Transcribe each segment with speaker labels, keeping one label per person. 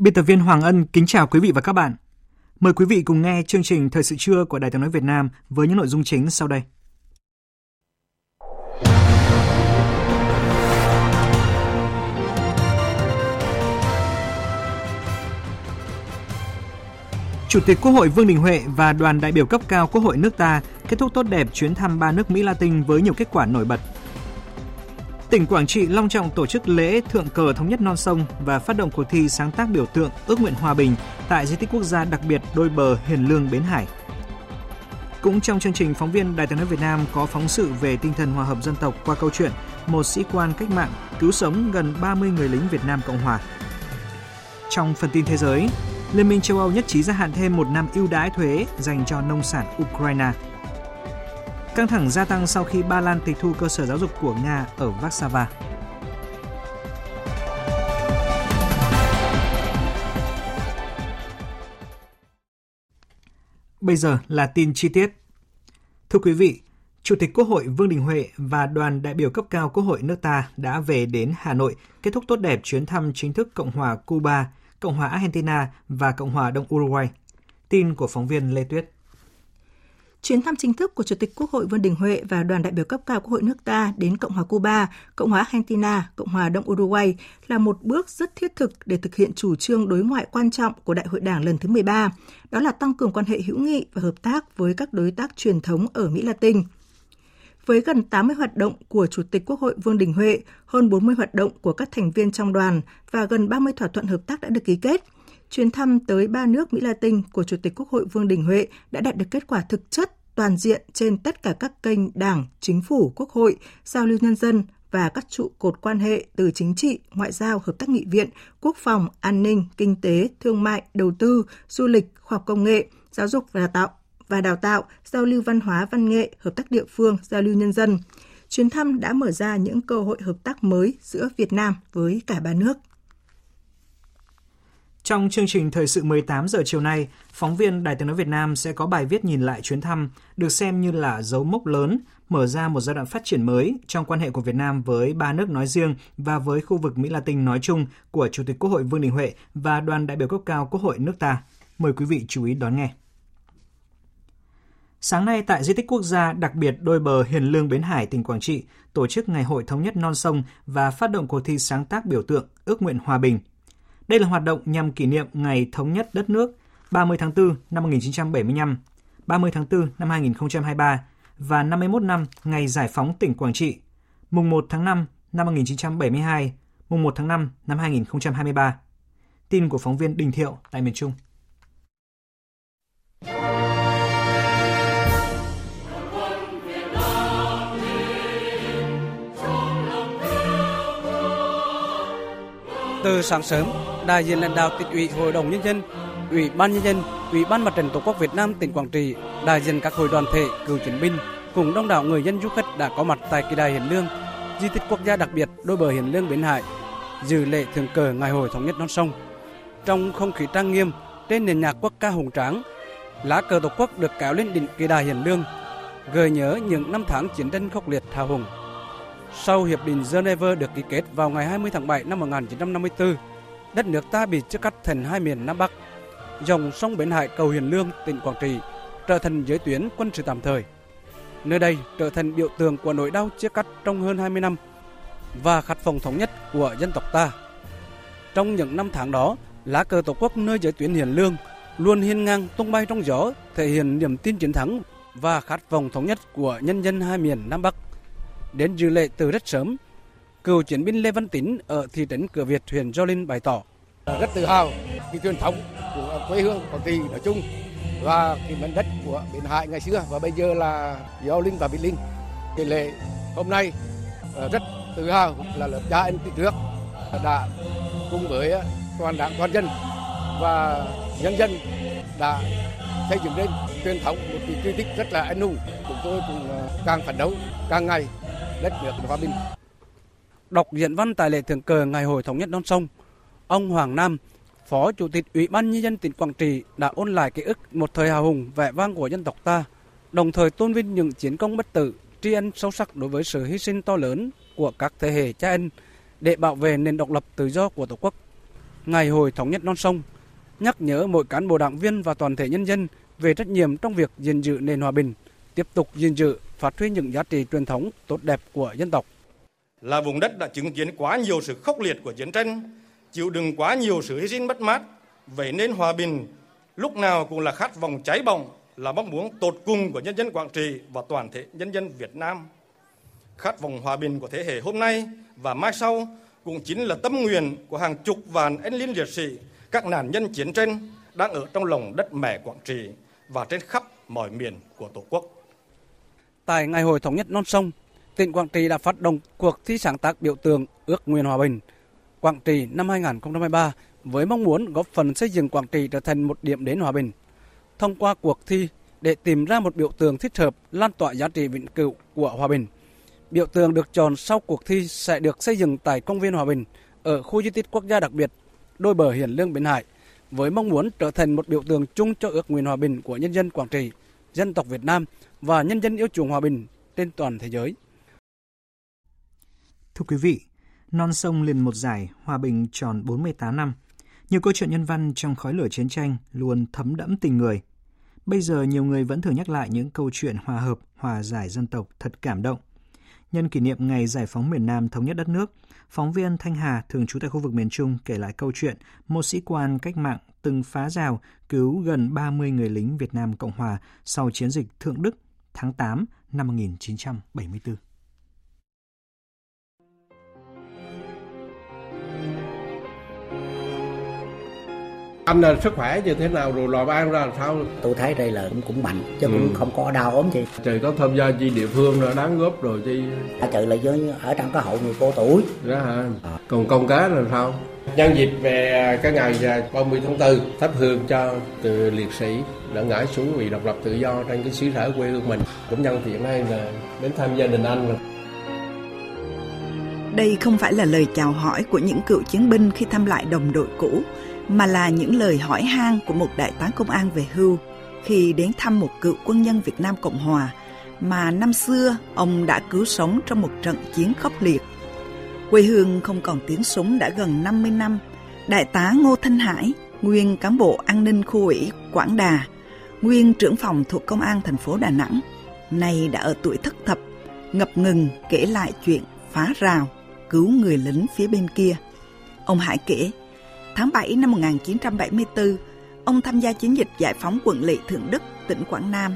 Speaker 1: Biên tập viên Hoàng Ân kính chào quý vị và các bạn. Mời quý vị cùng nghe chương trình Thời sự trưa của Đài tiếng nói Việt Nam với những nội dung chính sau đây. Chủ tịch Quốc hội Vương Đình Huệ và đoàn đại biểu cấp cao Quốc hội nước ta kết thúc tốt đẹp chuyến thăm ba nước Mỹ Latin với nhiều kết quả nổi bật Tỉnh Quảng Trị long trọng tổ chức lễ thượng cờ thống nhất non sông và phát động cuộc thi sáng tác biểu tượng ước nguyện hòa bình tại di tích quốc gia đặc biệt đôi bờ Hiền Lương Bến Hải. Cũng trong chương trình, phóng viên Đài tiếng nói Việt Nam có phóng sự về tinh thần hòa hợp dân tộc qua câu chuyện một sĩ quan cách mạng cứu sống gần 30 người lính Việt Nam Cộng Hòa. Trong phần tin thế giới, Liên minh châu Âu nhất trí gia hạn thêm một năm ưu đãi thuế dành cho nông sản Ukraine – Căng thẳng gia tăng sau khi Ba Lan tịch thu cơ sở giáo dục của Nga ở Warsaw. Bây giờ là tin chi tiết. Thưa quý vị, Chủ tịch Quốc hội Vương Đình Huệ và đoàn đại biểu cấp cao Quốc hội nước ta đã về đến Hà Nội kết thúc tốt đẹp chuyến thăm chính thức Cộng hòa Cuba, Cộng hòa Argentina và Cộng hòa Đông Uruguay. Tin của phóng viên Lê Tuyết.
Speaker 2: Chuyến thăm chính thức của Chủ tịch Quốc hội Vương Đình Huệ và đoàn đại biểu cấp cao Quốc hội nước ta đến Cộng hòa Cuba, Cộng hòa Argentina, Cộng hòa Đông Uruguay là một bước rất thiết thực để thực hiện chủ trương đối ngoại quan trọng của Đại hội Đảng lần thứ 13, đó là tăng cường quan hệ hữu nghị và hợp tác với các đối tác truyền thống ở Mỹ Latin. Với gần 80 hoạt động của Chủ tịch Quốc hội Vương Đình Huệ, hơn 40 hoạt động của các thành viên trong đoàn và gần 30 thỏa thuận hợp tác đã được ký kết – chuyến thăm tới ba nước Mỹ Latin của Chủ tịch Quốc hội Vương Đình Huệ đã đạt được kết quả thực chất toàn diện trên tất cả các kênh Đảng, Chính phủ, Quốc hội, giao lưu nhân dân và các trụ cột quan hệ từ chính trị, ngoại giao, hợp tác nghị viện, quốc phòng, an ninh, kinh tế, thương mại, đầu tư, du lịch, khoa học công nghệ, giáo dục và đào tạo và đào tạo, giao lưu văn hóa văn nghệ, hợp tác địa phương, giao lưu nhân dân. Chuyến thăm đã mở ra những cơ hội hợp tác mới giữa Việt Nam với cả ba nước.
Speaker 1: Trong chương trình thời sự 18 giờ chiều nay, phóng viên Đài tiếng nói Việt Nam sẽ có bài viết nhìn lại chuyến thăm được xem như là dấu mốc lớn mở ra một giai đoạn phát triển mới trong quan hệ của Việt Nam với ba nước nói riêng và với khu vực Mỹ Latin nói chung của Chủ tịch Quốc hội Vương Đình Huệ và đoàn đại biểu cấp cao Quốc hội nước ta. Mời quý vị chú ý đón nghe. Sáng nay tại di tích quốc gia đặc biệt đôi bờ Hiền Lương Bến Hải tỉnh Quảng Trị tổ chức Ngày hội thống nhất non sông và phát động cuộc thi sáng tác biểu tượng ước nguyện hòa bình đây là hoạt động nhằm kỷ niệm ngày thống nhất đất nước 30 tháng 4 năm 1975, 30 tháng 4 năm 2023 và 51 năm ngày giải phóng tỉnh Quảng Trị, mùng 1 tháng 5 năm 1972, mùng 1 tháng 5 năm 2023. Tin của phóng viên Đình Thiệu tại miền Trung.
Speaker 3: Từ sáng sớm, đại diện lãnh đạo tỉnh ủy hội đồng nhân dân, ủy ban nhân dân, ủy ban mặt trận tổ quốc việt nam tỉnh quảng trị, đại diện các hội đoàn thể, cựu chiến binh cùng đông đảo người dân du khách đã có mặt tại kỳ đài hiền lương, di tích quốc gia đặc biệt đôi bờ hiền lương bến hải, dự lễ thượng cờ ngày hội thống nhất non sông. Trong không khí trang nghiêm, trên nền nhạc quốc ca hùng tráng, lá cờ tổ quốc được kéo lên đỉnh kỳ đài hiền lương, gợi nhớ những năm tháng chiến tranh khốc liệt hào hùng. Sau hiệp định Geneva được ký kết vào ngày 20 tháng 7 năm 1954 đất nước ta bị chia cắt thành hai miền Nam Bắc. Dòng sông Bến Hải cầu Hiền Lương, tỉnh Quảng Trị trở thành giới tuyến quân sự tạm thời. Nơi đây trở thành biểu tượng của nỗi đau chia cắt trong hơn 20 năm và khát vọng thống nhất của dân tộc ta. Trong những năm tháng đó, lá cờ Tổ quốc nơi giới tuyến Hiền Lương luôn hiên ngang tung bay trong gió, thể hiện niềm tin chiến thắng và khát vọng thống nhất của nhân dân hai miền Nam Bắc. Đến dự lễ từ rất sớm, cựu chiến binh Lê Văn Tín ở thị trấn Cửa Việt, huyện Gio Linh bày tỏ.
Speaker 4: Rất tự hào cái truyền thống của quê hương Quảng Trị nói chung và cái mảnh đất của Bến Hải ngày xưa và bây giờ là Gio Linh và Bình Linh. Cái lễ hôm nay ờ, rất tự hào là lớp cha anh trước đã cùng với ờ, toàn đảng toàn dân và nhân dân đã xây dựng lên truyền thống một kỳ tích rất là anh hùng chúng tôi cũng ờ, càng phấn đấu càng ngày đất nước hòa bình
Speaker 3: đọc diễn văn tại lễ thượng cờ ngày hội thống nhất non sông ông Hoàng Nam Phó Chủ tịch Ủy ban Nhân dân tỉnh Quảng Trị đã ôn lại ký ức một thời hào hùng vẻ vang của dân tộc ta, đồng thời tôn vinh những chiến công bất tử, tri ân sâu sắc đối với sự hy sinh to lớn của các thế hệ cha anh để bảo vệ nền độc lập tự do của Tổ quốc. Ngày hội thống nhất non sông nhắc nhớ mỗi cán bộ đảng viên và toàn thể nhân dân về trách nhiệm trong việc gìn giữ nền hòa bình, tiếp tục gìn giữ, phát huy những giá trị truyền thống tốt đẹp của dân tộc.
Speaker 5: Là vùng đất đã chứng kiến quá nhiều sự khốc liệt của chiến tranh, chịu đựng quá nhiều sự hy sinh mất mát, vậy nên hòa bình lúc nào cũng là khát vọng cháy bỏng, là mong muốn tột cùng của nhân dân Quảng Trị và toàn thể nhân dân Việt Nam. Khát vọng hòa bình của thế hệ hôm nay và mai sau cũng chính là tâm nguyện của hàng chục vạn anh linh liệt sĩ, các nạn nhân chiến tranh đang ở trong lòng đất mẹ Quảng Trị và trên khắp mọi miền của Tổ quốc.
Speaker 3: Tại Ngày hội Thống nhất Non sông, tỉnh Quảng Trị đã phát động cuộc thi sáng tác biểu tượng ước nguyện hòa bình Quảng Trị năm 2023 với mong muốn góp phần xây dựng Quảng Trị trở thành một điểm đến hòa bình. Thông qua cuộc thi để tìm ra một biểu tượng thích hợp lan tỏa giá trị vĩnh cửu của hòa bình. Biểu tượng được chọn sau cuộc thi sẽ được xây dựng tại công viên Hòa Bình ở khu di tích quốc gia đặc biệt đôi bờ Hiền Lương Bến Hải với mong muốn trở thành một biểu tượng chung cho ước nguyện hòa bình của nhân dân Quảng Trị, dân tộc Việt Nam và nhân dân yêu chuộng hòa bình trên toàn thế giới.
Speaker 1: Thưa quý vị, non sông liền một giải, hòa bình tròn 48 năm. Nhiều câu chuyện nhân văn trong khói lửa chiến tranh luôn thấm đẫm tình người. Bây giờ nhiều người vẫn thường nhắc lại những câu chuyện hòa hợp, hòa giải dân tộc thật cảm động. Nhân kỷ niệm ngày giải phóng miền Nam thống nhất đất nước, phóng viên Thanh Hà thường trú tại khu vực miền Trung kể lại câu chuyện một sĩ quan cách mạng từng phá rào cứu gần 30 người lính Việt Nam Cộng Hòa sau chiến dịch Thượng Đức tháng 8 năm 1974.
Speaker 6: Anh là sức khỏe như thế nào rồi làm ăn ra làm sao?
Speaker 7: Tôi thấy đây là cũng cũng mạnh chứ ừ. cũng không có đau ốm gì.
Speaker 6: Trời có tham gia chi địa phương rồi đáng góp rồi chi.
Speaker 7: À, trời là với ở trong cái hội người cô tuổi.
Speaker 6: Đó hả? À. còn công cá là sao? Nhân dịp về cái ngày 30 tháng 4 thắp hương cho từ liệt sĩ đã ngã xuống vì độc lập tự do trên cái xứ sở quê hương mình. Cũng nhân tiện đây là đến thăm gia đình anh
Speaker 8: đây không phải là lời chào hỏi của những cựu chiến binh khi thăm lại đồng đội cũ mà là những lời hỏi han của một đại tá công an về hưu khi đến thăm một cựu quân nhân Việt Nam Cộng Hòa mà năm xưa ông đã cứu sống trong một trận chiến khốc liệt. Quê hương không còn tiếng súng đã gần 50 năm, đại tá Ngô Thanh Hải, nguyên cán bộ an ninh khu ủy Quảng Đà, nguyên trưởng phòng thuộc công an thành phố Đà Nẵng, nay đã ở tuổi thất thập, ngập ngừng kể lại chuyện phá rào, cứu người lính phía bên kia. Ông Hải kể, Tháng 7 năm 1974, ông tham gia chiến dịch giải phóng quận lỵ Thượng Đức, tỉnh Quảng Nam.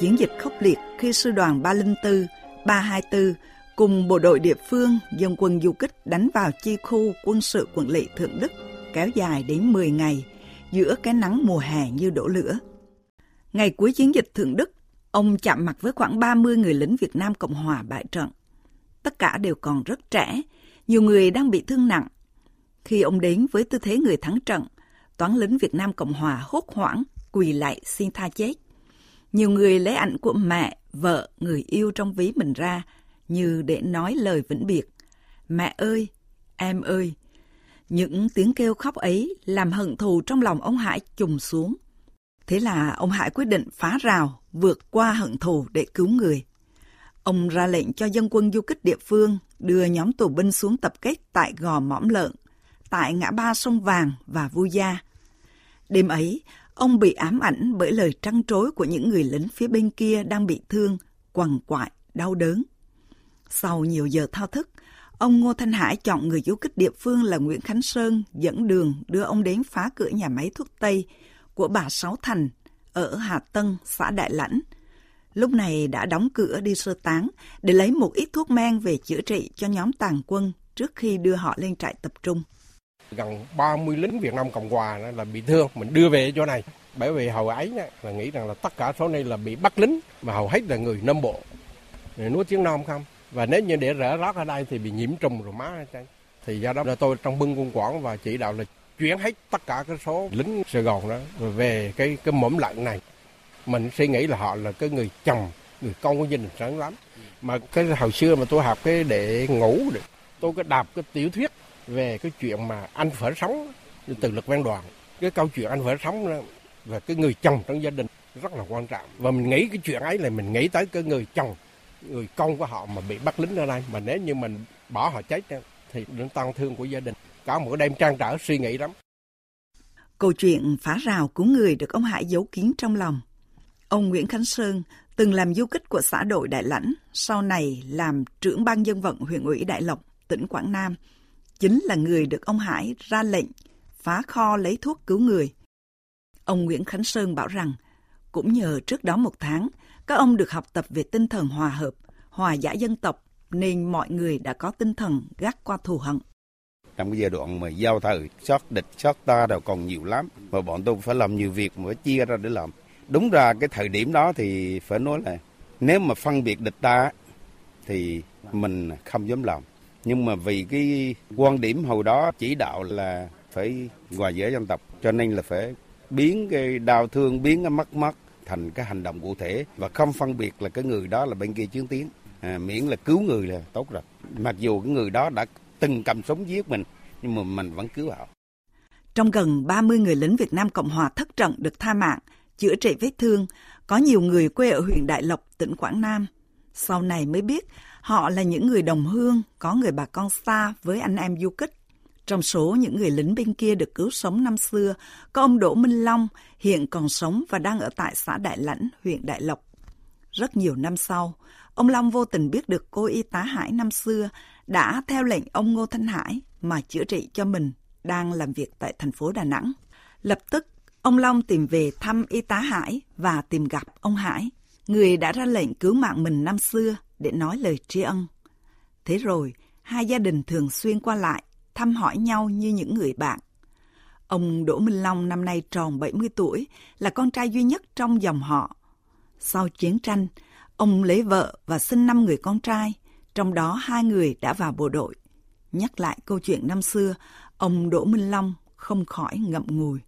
Speaker 8: Chiến dịch khốc liệt khi sư đoàn 304, 324 cùng bộ đội địa phương dân quân du kích đánh vào chi khu quân sự quận lỵ Thượng Đức kéo dài đến 10 ngày giữa cái nắng mùa hè như đổ lửa. Ngày cuối chiến dịch Thượng Đức, ông chạm mặt với khoảng 30 người lính Việt Nam Cộng Hòa bại trận. Tất cả đều còn rất trẻ, nhiều người đang bị thương nặng khi ông đến với tư thế người thắng trận, toán lính Việt Nam Cộng Hòa hốt hoảng, quỳ lại xin tha chết. Nhiều người lấy ảnh của mẹ, vợ, người yêu trong ví mình ra, như để nói lời vĩnh biệt. Mẹ ơi, em ơi! Những tiếng kêu khóc ấy làm hận thù trong lòng ông Hải trùng xuống. Thế là ông Hải quyết định phá rào, vượt qua hận thù để cứu người. Ông ra lệnh cho dân quân du kích địa phương đưa nhóm tù binh xuống tập kết tại gò mõm lợn tại ngã ba sông Vàng và Vu Gia. Đêm ấy, ông bị ám ảnh bởi lời trăn trối của những người lính phía bên kia đang bị thương, quằn quại, đau đớn. Sau nhiều giờ thao thức, ông Ngô Thanh Hải chọn người du kích địa phương là Nguyễn Khánh Sơn dẫn đường đưa ông đến phá cửa nhà máy thuốc Tây của bà Sáu Thành ở Hà Tân, xã Đại Lãnh, lúc này đã đóng cửa đi sơ tán để lấy một ít thuốc men về chữa trị cho nhóm tàn quân trước khi đưa họ lên trại tập trung.
Speaker 6: Gần 30 lính Việt Nam Cộng Hòa là bị thương, mình đưa về chỗ này. Bởi vì hầu ấy là nghĩ rằng là tất cả số này là bị bắt lính, mà hầu hết là người Nam Bộ, người nói tiếng Nam không. Và nếu như để rỡ rác ở đây thì bị nhiễm trùng rồi má Thì do đó là tôi trong bưng quân quản và chỉ đạo là chuyển hết tất cả cái số lính Sài Gòn đó về cái cái mõm lạnh này mình suy nghĩ là họ là cái người chồng người con của gia đình sáng lắm mà cái hồi xưa mà tôi học cái để ngủ tôi cứ đạp cái tiểu thuyết về cái chuyện mà anh phải sống từ lực văn đoàn. Cái câu chuyện anh phải sống và cái người chồng trong gia đình rất là quan trọng. Và mình nghĩ cái chuyện ấy là mình nghĩ tới cái người chồng người con của họ mà bị bắt lính ở đây. Mà nếu như mình bỏ họ chết thì đến tăng thương của gia đình. Cả một đêm trang trở suy nghĩ lắm.
Speaker 8: Câu chuyện phá rào cứu người được ông Hải giấu kín trong lòng. Ông Nguyễn Khánh Sơn từng làm du kích của xã đội Đại Lãnh, sau này làm trưởng ban dân vận huyện ủy Đại Lộc, tỉnh Quảng Nam, chính là người được ông Hải ra lệnh phá kho lấy thuốc cứu người. Ông Nguyễn Khánh Sơn bảo rằng, cũng nhờ trước đó một tháng, các ông được học tập về tinh thần hòa hợp, hòa giải dân tộc, nên mọi người đã có tinh thần gác qua thù hận.
Speaker 9: Trong cái giai đoạn mà giao thời, xót địch, xót ta đều còn nhiều lắm, mà bọn tôi phải làm nhiều việc mà phải chia ra để làm đúng ra cái thời điểm đó thì phải nói là nếu mà phân biệt địch ta thì mình không dám làm nhưng mà vì cái quan điểm hồi đó chỉ đạo là phải hòa giải dân tộc cho nên là phải biến cái đau thương biến cái mất mát thành cái hành động cụ thể. Và không phân biệt là cái người đó là bên kia chiến tiến. À, miễn là cứu người là tốt rồi. Mặc dù cái người đó đã từng cầm súng giết mình nhưng mà mình vẫn cứu họ.
Speaker 8: Trong gần 30 người lính Việt Nam Cộng Hòa thất trận được tha mạng chữa trị vết thương, có nhiều người quê ở huyện Đại Lộc, tỉnh Quảng Nam. Sau này mới biết họ là những người đồng hương, có người bà con xa với anh em du kích. Trong số những người lính bên kia được cứu sống năm xưa, có ông Đỗ Minh Long hiện còn sống và đang ở tại xã Đại Lãnh, huyện Đại Lộc. Rất nhiều năm sau, ông Long vô tình biết được cô y tá Hải năm xưa đã theo lệnh ông Ngô Thanh Hải mà chữa trị cho mình đang làm việc tại thành phố Đà Nẵng. Lập tức Ông Long tìm về thăm y tá Hải và tìm gặp ông Hải, người đã ra lệnh cứu mạng mình năm xưa để nói lời tri ân. Thế rồi, hai gia đình thường xuyên qua lại, thăm hỏi nhau như những người bạn. Ông Đỗ Minh Long năm nay tròn 70 tuổi, là con trai duy nhất trong dòng họ. Sau chiến tranh, ông lấy vợ và sinh năm người con trai, trong đó hai người đã vào bộ đội. Nhắc lại câu chuyện năm xưa, ông Đỗ Minh Long không khỏi ngậm ngùi.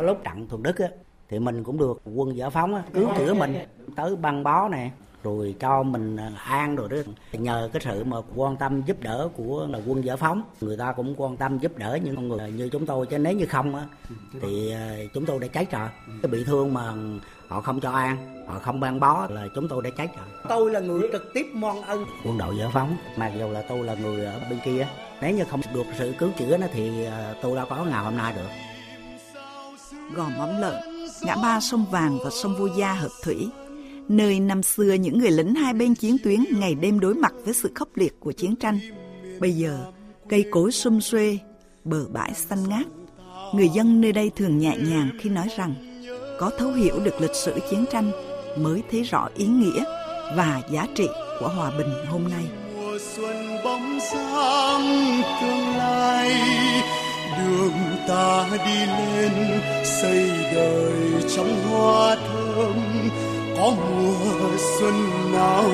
Speaker 7: Lúc trận thuần đức á, thì mình cũng được quân giải phóng á, cứu chữa mình tới băng bó nè rồi cho mình à, an rồi đó. Nhờ cái sự mà quan tâm giúp đỡ của là quân giải phóng người ta cũng quan tâm giúp đỡ những con người như chúng tôi. Chứ nếu như không á thì à, chúng tôi đã cháy rồi cái bị thương mà họ không cho an họ không ban bó là chúng tôi đã cháy rồi tôi là người trực tiếp mon ân. Quân đội giải phóng mặc dù là tôi là người ở bên kia nếu như không được sự cứu chữa nó thì à, tôi đâu có ngày hôm nay được.
Speaker 8: Gò móng lợn, ngã ba sông Vàng và sông Vô Gia hợp thủy, nơi năm xưa những người lính hai bên chiến tuyến ngày đêm đối mặt với sự khốc liệt của chiến tranh. Bây giờ, cây cối sum xuê, bờ bãi xanh ngát. Người dân nơi đây thường nhẹ nhàng khi nói rằng có thấu hiểu được lịch sử chiến tranh mới thấy rõ ý nghĩa và giá trị của hòa bình hôm nay. Mùa xuân bóng sáng tương lai
Speaker 10: đường ta đi lên xây đời trong hoa thơm. Có mùa xuân nào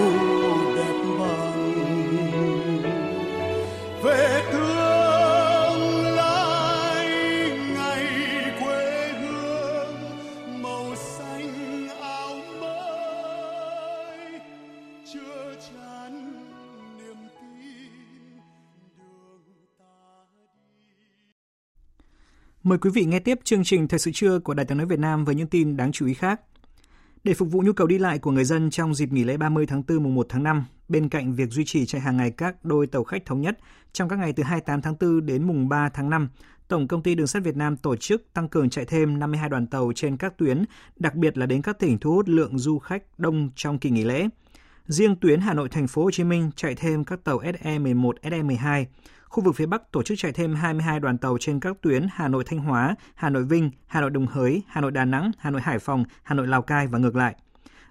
Speaker 1: Mời quý vị nghe tiếp chương trình Thời sự trưa của Đài tiếng nói Việt Nam với những tin đáng chú ý khác. Để phục vụ nhu cầu đi lại của người dân trong dịp nghỉ lễ 30 tháng 4 mùng 1 tháng 5, bên cạnh việc duy trì chạy hàng ngày các đôi tàu khách thống nhất trong các ngày từ 28 tháng 4 đến mùng 3 tháng 5, Tổng công ty Đường sắt Việt Nam tổ chức tăng cường chạy thêm 52 đoàn tàu trên các tuyến, đặc biệt là đến các tỉnh thu hút lượng du khách đông trong kỳ nghỉ lễ. Riêng tuyến Hà Nội Thành phố Hồ Chí Minh chạy thêm các tàu SE11, SE12, Khu vực phía Bắc tổ chức chạy thêm 22 đoàn tàu trên các tuyến Hà Nội Thanh Hóa, Hà Nội Vinh, Hà Nội Đồng Hới, Hà Nội Đà Nẵng, Hà Nội Hải Phòng, Hà Nội Lào Cai và ngược lại.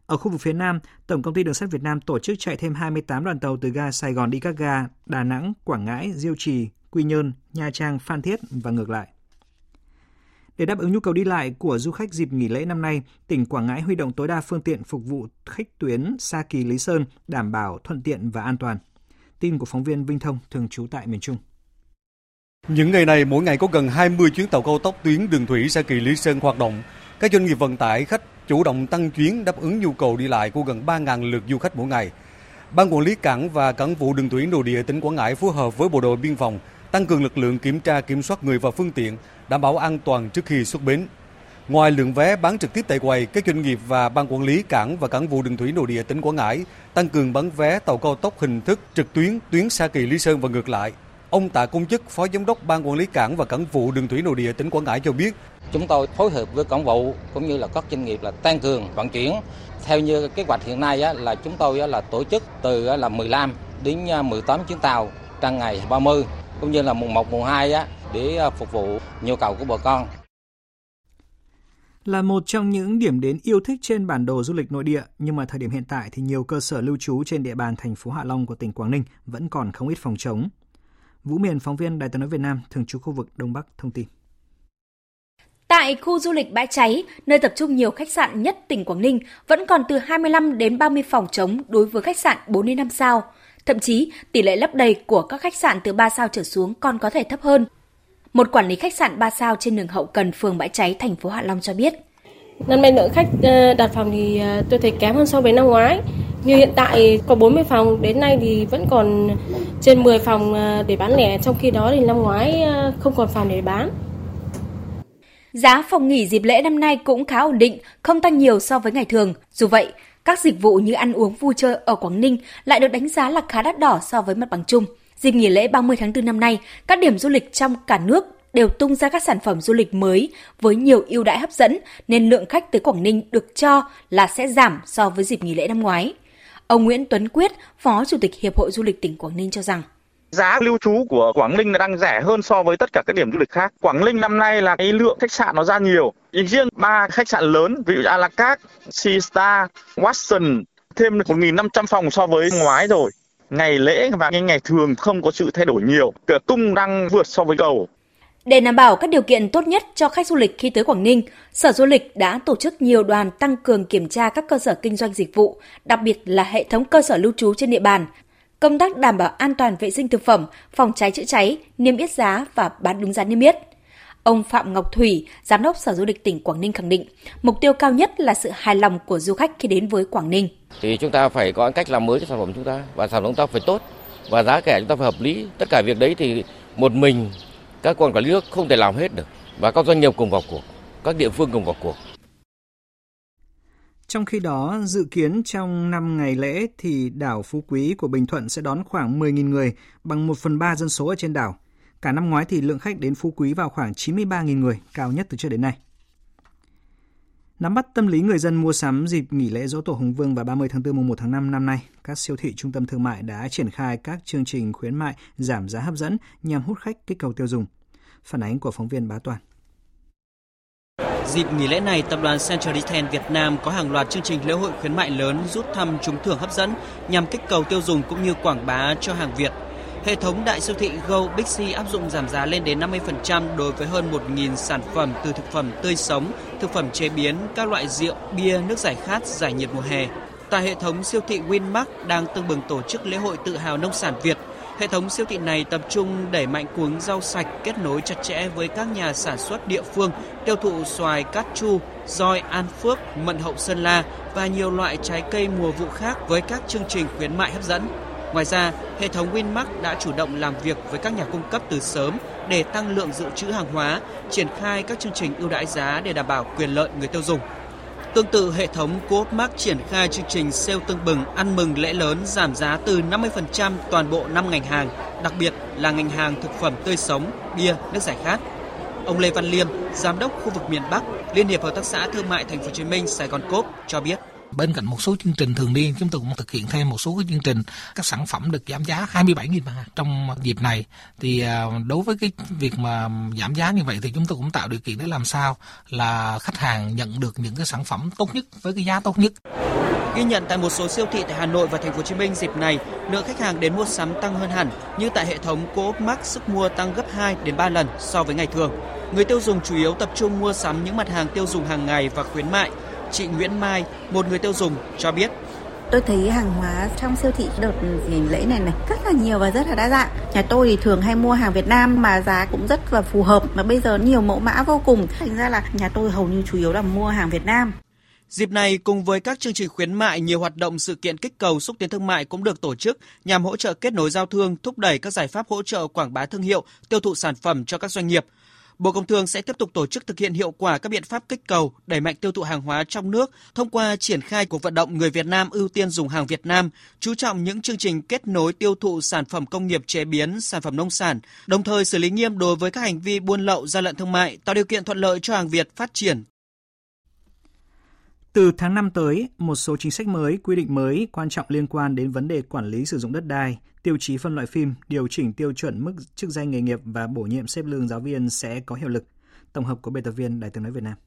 Speaker 1: Ở khu vực phía Nam, Tổng công ty Đường sắt Việt Nam tổ chức chạy thêm 28 đoàn tàu từ ga Sài Gòn đi các ga Đà Nẵng, Quảng Ngãi, Diêu Trì, Quy Nhơn, Nha Trang, Phan Thiết và ngược lại. Để đáp ứng nhu cầu đi lại của du khách dịp nghỉ lễ năm nay, tỉnh Quảng Ngãi huy động tối đa phương tiện phục vụ khách tuyến Sa Kỳ Lý Sơn đảm bảo thuận tiện và an toàn. Tin của phóng viên Vinh Thông thường trú tại miền Trung.
Speaker 11: Những ngày này, mỗi ngày có gần 20 chuyến tàu cao tốc tuyến đường thủy Sa Kỳ Lý Sơn hoạt động. Các doanh nghiệp vận tải khách chủ động tăng chuyến đáp ứng nhu cầu đi lại của gần 3.000 lượt du khách mỗi ngày. Ban quản lý cảng và cảng vụ đường thủy nội địa tỉnh Quảng Ngãi phối hợp với bộ đội biên phòng tăng cường lực lượng kiểm tra kiểm soát người và phương tiện, đảm bảo an toàn trước khi xuất bến. Ngoài lượng vé bán trực tiếp tại quầy, các doanh nghiệp và ban quản lý cảng và cảng vụ đường thủy nội địa tỉnh Quảng Ngãi tăng cường bán vé tàu cao tốc hình thức trực tuyến tuyến Sa Kỳ Lý Sơn và ngược lại. Ông Tạ Công Chức, Phó Giám đốc Ban Quản lý Cảng và Cảng vụ Đường thủy Nội địa tỉnh Quảng Ngãi cho biết,
Speaker 12: chúng tôi phối hợp với cảng vụ cũng như là các doanh nghiệp là tăng cường vận chuyển theo như kế hoạch hiện nay á, là chúng tôi á, là tổ chức từ là 15 đến à, 18 chuyến tàu trong ngày 30 cũng như là mùng 1 mùng 2 á để à, phục vụ nhu cầu của bà con.
Speaker 1: Là một trong những điểm đến yêu thích trên bản đồ du lịch nội địa, nhưng mà thời điểm hiện tại thì nhiều cơ sở lưu trú trên địa bàn thành phố Hạ Long của tỉnh Quảng Ninh vẫn còn không ít phòng trống. Vũ Miền, phóng viên Đài tiếng nói Việt Nam, thường trú khu vực Đông Bắc thông tin.
Speaker 13: Tại khu du lịch Bãi Cháy, nơi tập trung nhiều khách sạn nhất tỉnh Quảng Ninh, vẫn còn từ 25 đến 30 phòng trống đối với khách sạn 4 đến 5 sao. Thậm chí, tỷ lệ lấp đầy của các khách sạn từ 3 sao trở xuống còn có thể thấp hơn. Một quản lý khách sạn 3 sao trên đường Hậu Cần, phường Bãi Cháy, thành phố Hạ Long cho biết.
Speaker 14: Năm nay lượng khách ờ, đặt phòng thì ờ, tôi thấy kém hơn so với năm ngoái. Như hiện tại có 40 phòng, đến nay thì vẫn còn trên 10 phòng ờ, để bán lẻ, trong khi đó thì năm ngoái không còn phòng để bán.
Speaker 13: Giá phòng nghỉ dịp lễ năm nay cũng khá ổn định, không tăng nhiều so với ngày thường. Dù vậy, các dịch vụ như ăn uống vui chơi ở Quảng Ninh lại được đánh giá là khá đắt đỏ so với mặt bằng chung. Dịp nghỉ lễ 30 tháng 4 năm nay, các điểm du lịch trong cả nước đều tung ra các sản phẩm du lịch mới với nhiều ưu đãi hấp dẫn nên lượng khách tới Quảng Ninh được cho là sẽ giảm so với dịp nghỉ lễ năm ngoái. Ông Nguyễn Tuấn Quyết, Phó Chủ tịch Hiệp hội Du lịch tỉnh Quảng Ninh cho rằng
Speaker 15: giá lưu trú của Quảng Ninh đang rẻ hơn so với tất cả các điểm du lịch khác. Quảng Ninh năm nay là cái lượng khách sạn nó ra nhiều. Chỉ riêng ba khách sạn lớn, ví dụ Alacat, Sea Star, Watson thêm được 1.500 phòng so với ngoái rồi. Ngày lễ và ngày, ngày thường không có sự thay đổi nhiều. Cửa cung đang vượt so với cầu.
Speaker 13: Để đảm bảo các điều kiện tốt nhất cho khách du lịch khi tới Quảng Ninh, Sở Du lịch đã tổ chức nhiều đoàn tăng cường kiểm tra các cơ sở kinh doanh dịch vụ, đặc biệt là hệ thống cơ sở lưu trú trên địa bàn, công tác đảm bảo an toàn vệ sinh thực phẩm, phòng cháy chữa cháy, niêm yết giá và bán đúng giá niêm yết. Ông Phạm Ngọc Thủy, Giám đốc Sở Du lịch tỉnh Quảng Ninh khẳng định, mục tiêu cao nhất là sự hài lòng của du khách khi đến với Quảng Ninh.
Speaker 12: Thì chúng ta phải có cách làm mới cho sản phẩm chúng ta và sản phẩm chúng ta phải tốt và giá cả chúng ta phải hợp lý. Tất cả việc đấy thì một mình các quan quản lý nước không thể làm hết được và các doanh nghiệp cùng vào cuộc, các địa phương cùng vào cuộc.
Speaker 1: Trong khi đó, dự kiến trong 5 ngày lễ thì đảo Phú Quý của Bình Thuận sẽ đón khoảng 10.000 người, bằng 1 phần 3 dân số ở trên đảo. Cả năm ngoái thì lượng khách đến Phú Quý vào khoảng 93.000 người, cao nhất từ trước đến nay. Nắm bắt tâm lý người dân mua sắm dịp nghỉ lễ Dỗ Tổ Hùng Vương và 30 tháng 4 mùng 1 tháng 5 năm nay, các siêu thị trung tâm thương mại đã triển khai các chương trình khuyến mại giảm giá hấp dẫn nhằm hút khách kích cầu tiêu dùng. Phản ánh của phóng viên Bá Toàn.
Speaker 16: Dịp nghỉ lễ này, tập đoàn Central Retail Việt Nam có hàng loạt chương trình lễ hội khuyến mại lớn rút thăm trúng thưởng hấp dẫn nhằm kích cầu tiêu dùng cũng như quảng bá cho hàng Việt. Hệ thống đại siêu thị Go Big C áp dụng giảm giá lên đến 50% đối với hơn 1.000 sản phẩm từ thực phẩm tươi sống, thực phẩm chế biến, các loại rượu, bia, nước giải khát, giải nhiệt mùa hè. Tại hệ thống siêu thị Winmark đang tương bừng tổ chức lễ hội tự hào nông sản Việt Hệ thống siêu thị này tập trung đẩy mạnh cuống rau sạch kết nối chặt chẽ với các nhà sản xuất địa phương tiêu thụ xoài Cát Chu, roi An Phước, Mận Hậu Sơn La và nhiều loại trái cây mùa vụ khác với các chương trình khuyến mại hấp dẫn. Ngoài ra, hệ thống Winmark đã chủ động làm việc với các nhà cung cấp từ sớm để tăng lượng dự trữ hàng hóa, triển khai các chương trình ưu đãi giá để đảm bảo quyền lợi người tiêu dùng. Tương tự, hệ thống Coop Mart triển khai chương trình sale tương bừng ăn mừng lễ lớn giảm giá từ 50% toàn bộ 5 ngành hàng, đặc biệt là ngành hàng thực phẩm tươi sống, bia, nước giải khát. Ông Lê Văn Liêm, giám đốc khu vực miền Bắc, Liên hiệp hợp tác xã thương mại Thành phố Hồ Chí Minh Sài Gòn Coop cho biết
Speaker 17: Bên cạnh một số chương trình thường niên, chúng tôi cũng thực hiện thêm một số cái chương trình các sản phẩm được giảm giá 27.000 bảng trong dịp này. Thì à, đối với cái việc mà giảm giá như vậy thì chúng tôi cũng tạo điều kiện để làm sao là khách hàng nhận được những cái sản phẩm tốt nhất với cái giá tốt nhất.
Speaker 16: Ghi nhận tại một số siêu thị tại Hà Nội và Thành phố Hồ Chí Minh dịp này, lượng khách hàng đến mua sắm tăng hơn hẳn, như tại hệ thống Coop Max sức mua tăng gấp 2 đến 3 lần so với ngày thường. Người tiêu dùng chủ yếu tập trung mua sắm những mặt hàng tiêu dùng hàng ngày và khuyến mại. Chị Nguyễn Mai, một người tiêu dùng cho biết
Speaker 18: tôi thấy hàng hóa trong siêu thị đợt nghỉ lễ này này rất là nhiều và rất là đa dạng. Nhà tôi thì thường hay mua hàng Việt Nam mà giá cũng rất là phù hợp mà bây giờ nhiều mẫu mã vô cùng. Thành ra là nhà tôi hầu như chủ yếu là mua hàng Việt Nam.
Speaker 16: Dịp này cùng với các chương trình khuyến mại, nhiều hoạt động sự kiện kích cầu xúc tiến thương mại cũng được tổ chức nhằm hỗ trợ kết nối giao thương, thúc đẩy các giải pháp hỗ trợ quảng bá thương hiệu, tiêu thụ sản phẩm cho các doanh nghiệp. Bộ Công Thương sẽ tiếp tục tổ chức thực hiện hiệu quả các biện pháp kích cầu, đẩy mạnh tiêu thụ hàng hóa trong nước thông qua triển khai cuộc vận động người Việt Nam ưu tiên dùng hàng Việt Nam, chú trọng những chương trình kết nối tiêu thụ sản phẩm công nghiệp chế biến, sản phẩm nông sản, đồng thời xử lý nghiêm đối với các hành vi buôn lậu, gian lận thương mại, tạo điều kiện thuận lợi cho hàng Việt phát triển,
Speaker 1: từ tháng 5 tới, một số chính sách mới, quy định mới quan trọng liên quan đến vấn đề quản lý sử dụng đất đai, tiêu chí phân loại phim, điều chỉnh tiêu chuẩn mức chức danh nghề nghiệp và bổ nhiệm xếp lương giáo viên sẽ có hiệu lực. Tổng hợp của biên tập viên Đài tiếng nói Việt Nam.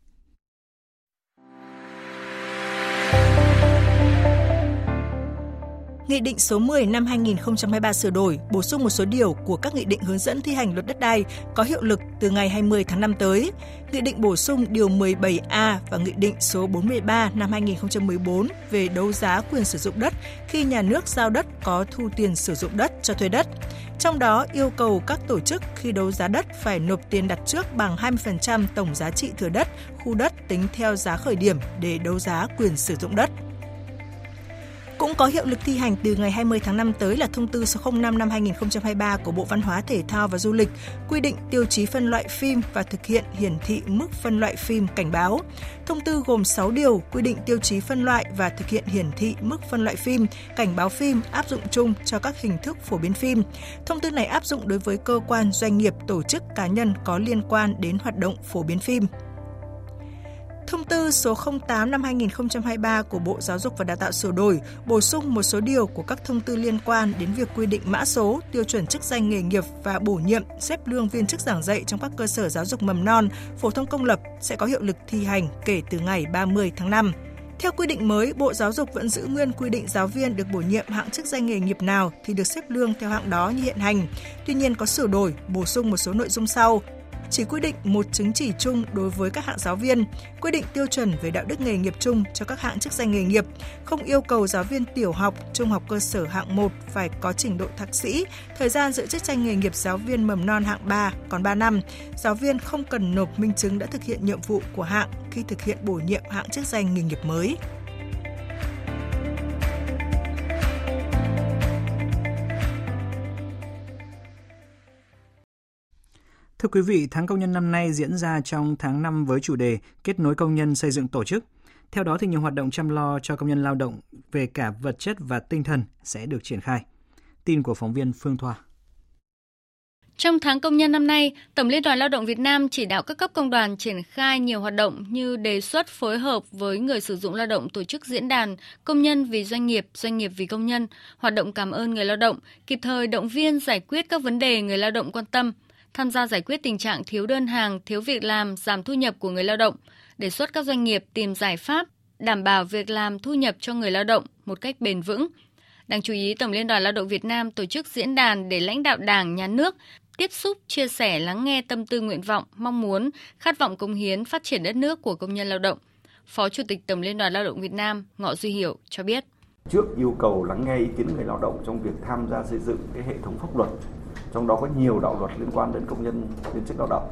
Speaker 2: Nghị định số 10 năm 2023 sửa đổi, bổ sung một số điều của các nghị định hướng dẫn thi hành luật đất đai có hiệu lực từ ngày 20 tháng 5 tới. Nghị định bổ sung điều 17A và Nghị định số 43 năm 2014 về đấu giá quyền sử dụng đất khi nhà nước giao đất có thu tiền sử dụng đất cho thuê đất. Trong đó yêu cầu các tổ chức khi đấu giá đất phải nộp tiền đặt trước bằng 20% tổng giá trị thừa đất, khu đất tính theo giá khởi điểm để đấu giá quyền sử dụng đất. Cũng có hiệu lực thi hành từ ngày 20 tháng 5 tới là thông tư số 05 năm 2023 của Bộ Văn hóa Thể thao và Du lịch quy định tiêu chí phân loại phim và thực hiện hiển thị mức phân loại phim cảnh báo. Thông tư gồm 6 điều quy định tiêu chí phân loại và thực hiện hiển thị mức phân loại phim, cảnh báo phim áp dụng chung cho các hình thức phổ biến phim. Thông tư này áp dụng đối với cơ quan, doanh nghiệp, tổ chức, cá nhân có liên quan đến hoạt động phổ biến phim. Thông tư số 08 năm 2023 của Bộ Giáo dục và Đào tạo sửa đổi, bổ sung một số điều của các thông tư liên quan đến việc quy định mã số, tiêu chuẩn chức danh nghề nghiệp và bổ nhiệm, xếp lương viên chức giảng dạy trong các cơ sở giáo dục mầm non, phổ thông công lập sẽ có hiệu lực thi hành kể từ ngày 30 tháng 5. Theo quy định mới, Bộ Giáo dục vẫn giữ nguyên quy định giáo viên được bổ nhiệm hạng chức danh nghề nghiệp nào thì được xếp lương theo hạng đó như hiện hành. Tuy nhiên có sửa đổi, bổ sung một số nội dung sau chỉ quy định một chứng chỉ chung đối với các hạng giáo viên, quy định tiêu chuẩn về đạo đức nghề nghiệp chung cho các hạng chức danh nghề nghiệp, không yêu cầu giáo viên tiểu học, trung học cơ sở hạng 1 phải có trình độ thạc sĩ, thời gian giữ chức danh nghề nghiệp giáo viên mầm non hạng 3 còn 3 năm. Giáo viên không cần nộp minh chứng đã thực hiện nhiệm vụ của hạng khi thực hiện bổ nhiệm hạng chức danh nghề nghiệp mới.
Speaker 1: Thưa quý vị, tháng công nhân năm nay diễn ra trong tháng 5 với chủ đề Kết nối công nhân xây dựng tổ chức. Theo đó thì nhiều hoạt động chăm lo cho công nhân lao động về cả vật chất và tinh thần sẽ được triển khai. Tin của phóng viên Phương Thoa.
Speaker 19: Trong tháng công nhân năm nay, Tổng Liên đoàn Lao động Việt Nam chỉ đạo các cấp công đoàn triển khai nhiều hoạt động như đề xuất phối hợp với người sử dụng lao động tổ chức diễn đàn công nhân vì doanh nghiệp, doanh nghiệp vì công nhân, hoạt động cảm ơn người lao động, kịp thời động viên giải quyết các vấn đề người lao động quan tâm – tham gia giải quyết tình trạng thiếu đơn hàng, thiếu việc làm, giảm thu nhập của người lao động, đề xuất các doanh nghiệp tìm giải pháp đảm bảo việc làm thu nhập cho người lao động một cách bền vững. Đáng chú ý, Tổng Liên đoàn Lao động Việt Nam tổ chức diễn đàn để lãnh đạo Đảng, Nhà nước tiếp xúc, chia sẻ, lắng nghe tâm tư nguyện vọng, mong muốn, khát vọng công hiến phát triển đất nước của công nhân lao động. Phó Chủ tịch Tổng Liên đoàn Lao động Việt Nam Ngọ Duy Hiểu cho biết.
Speaker 20: Trước yêu cầu lắng nghe ý kiến người lao động trong việc tham gia xây dựng cái hệ thống pháp luật trong đó có nhiều đạo luật liên quan đến công nhân viên chức lao động.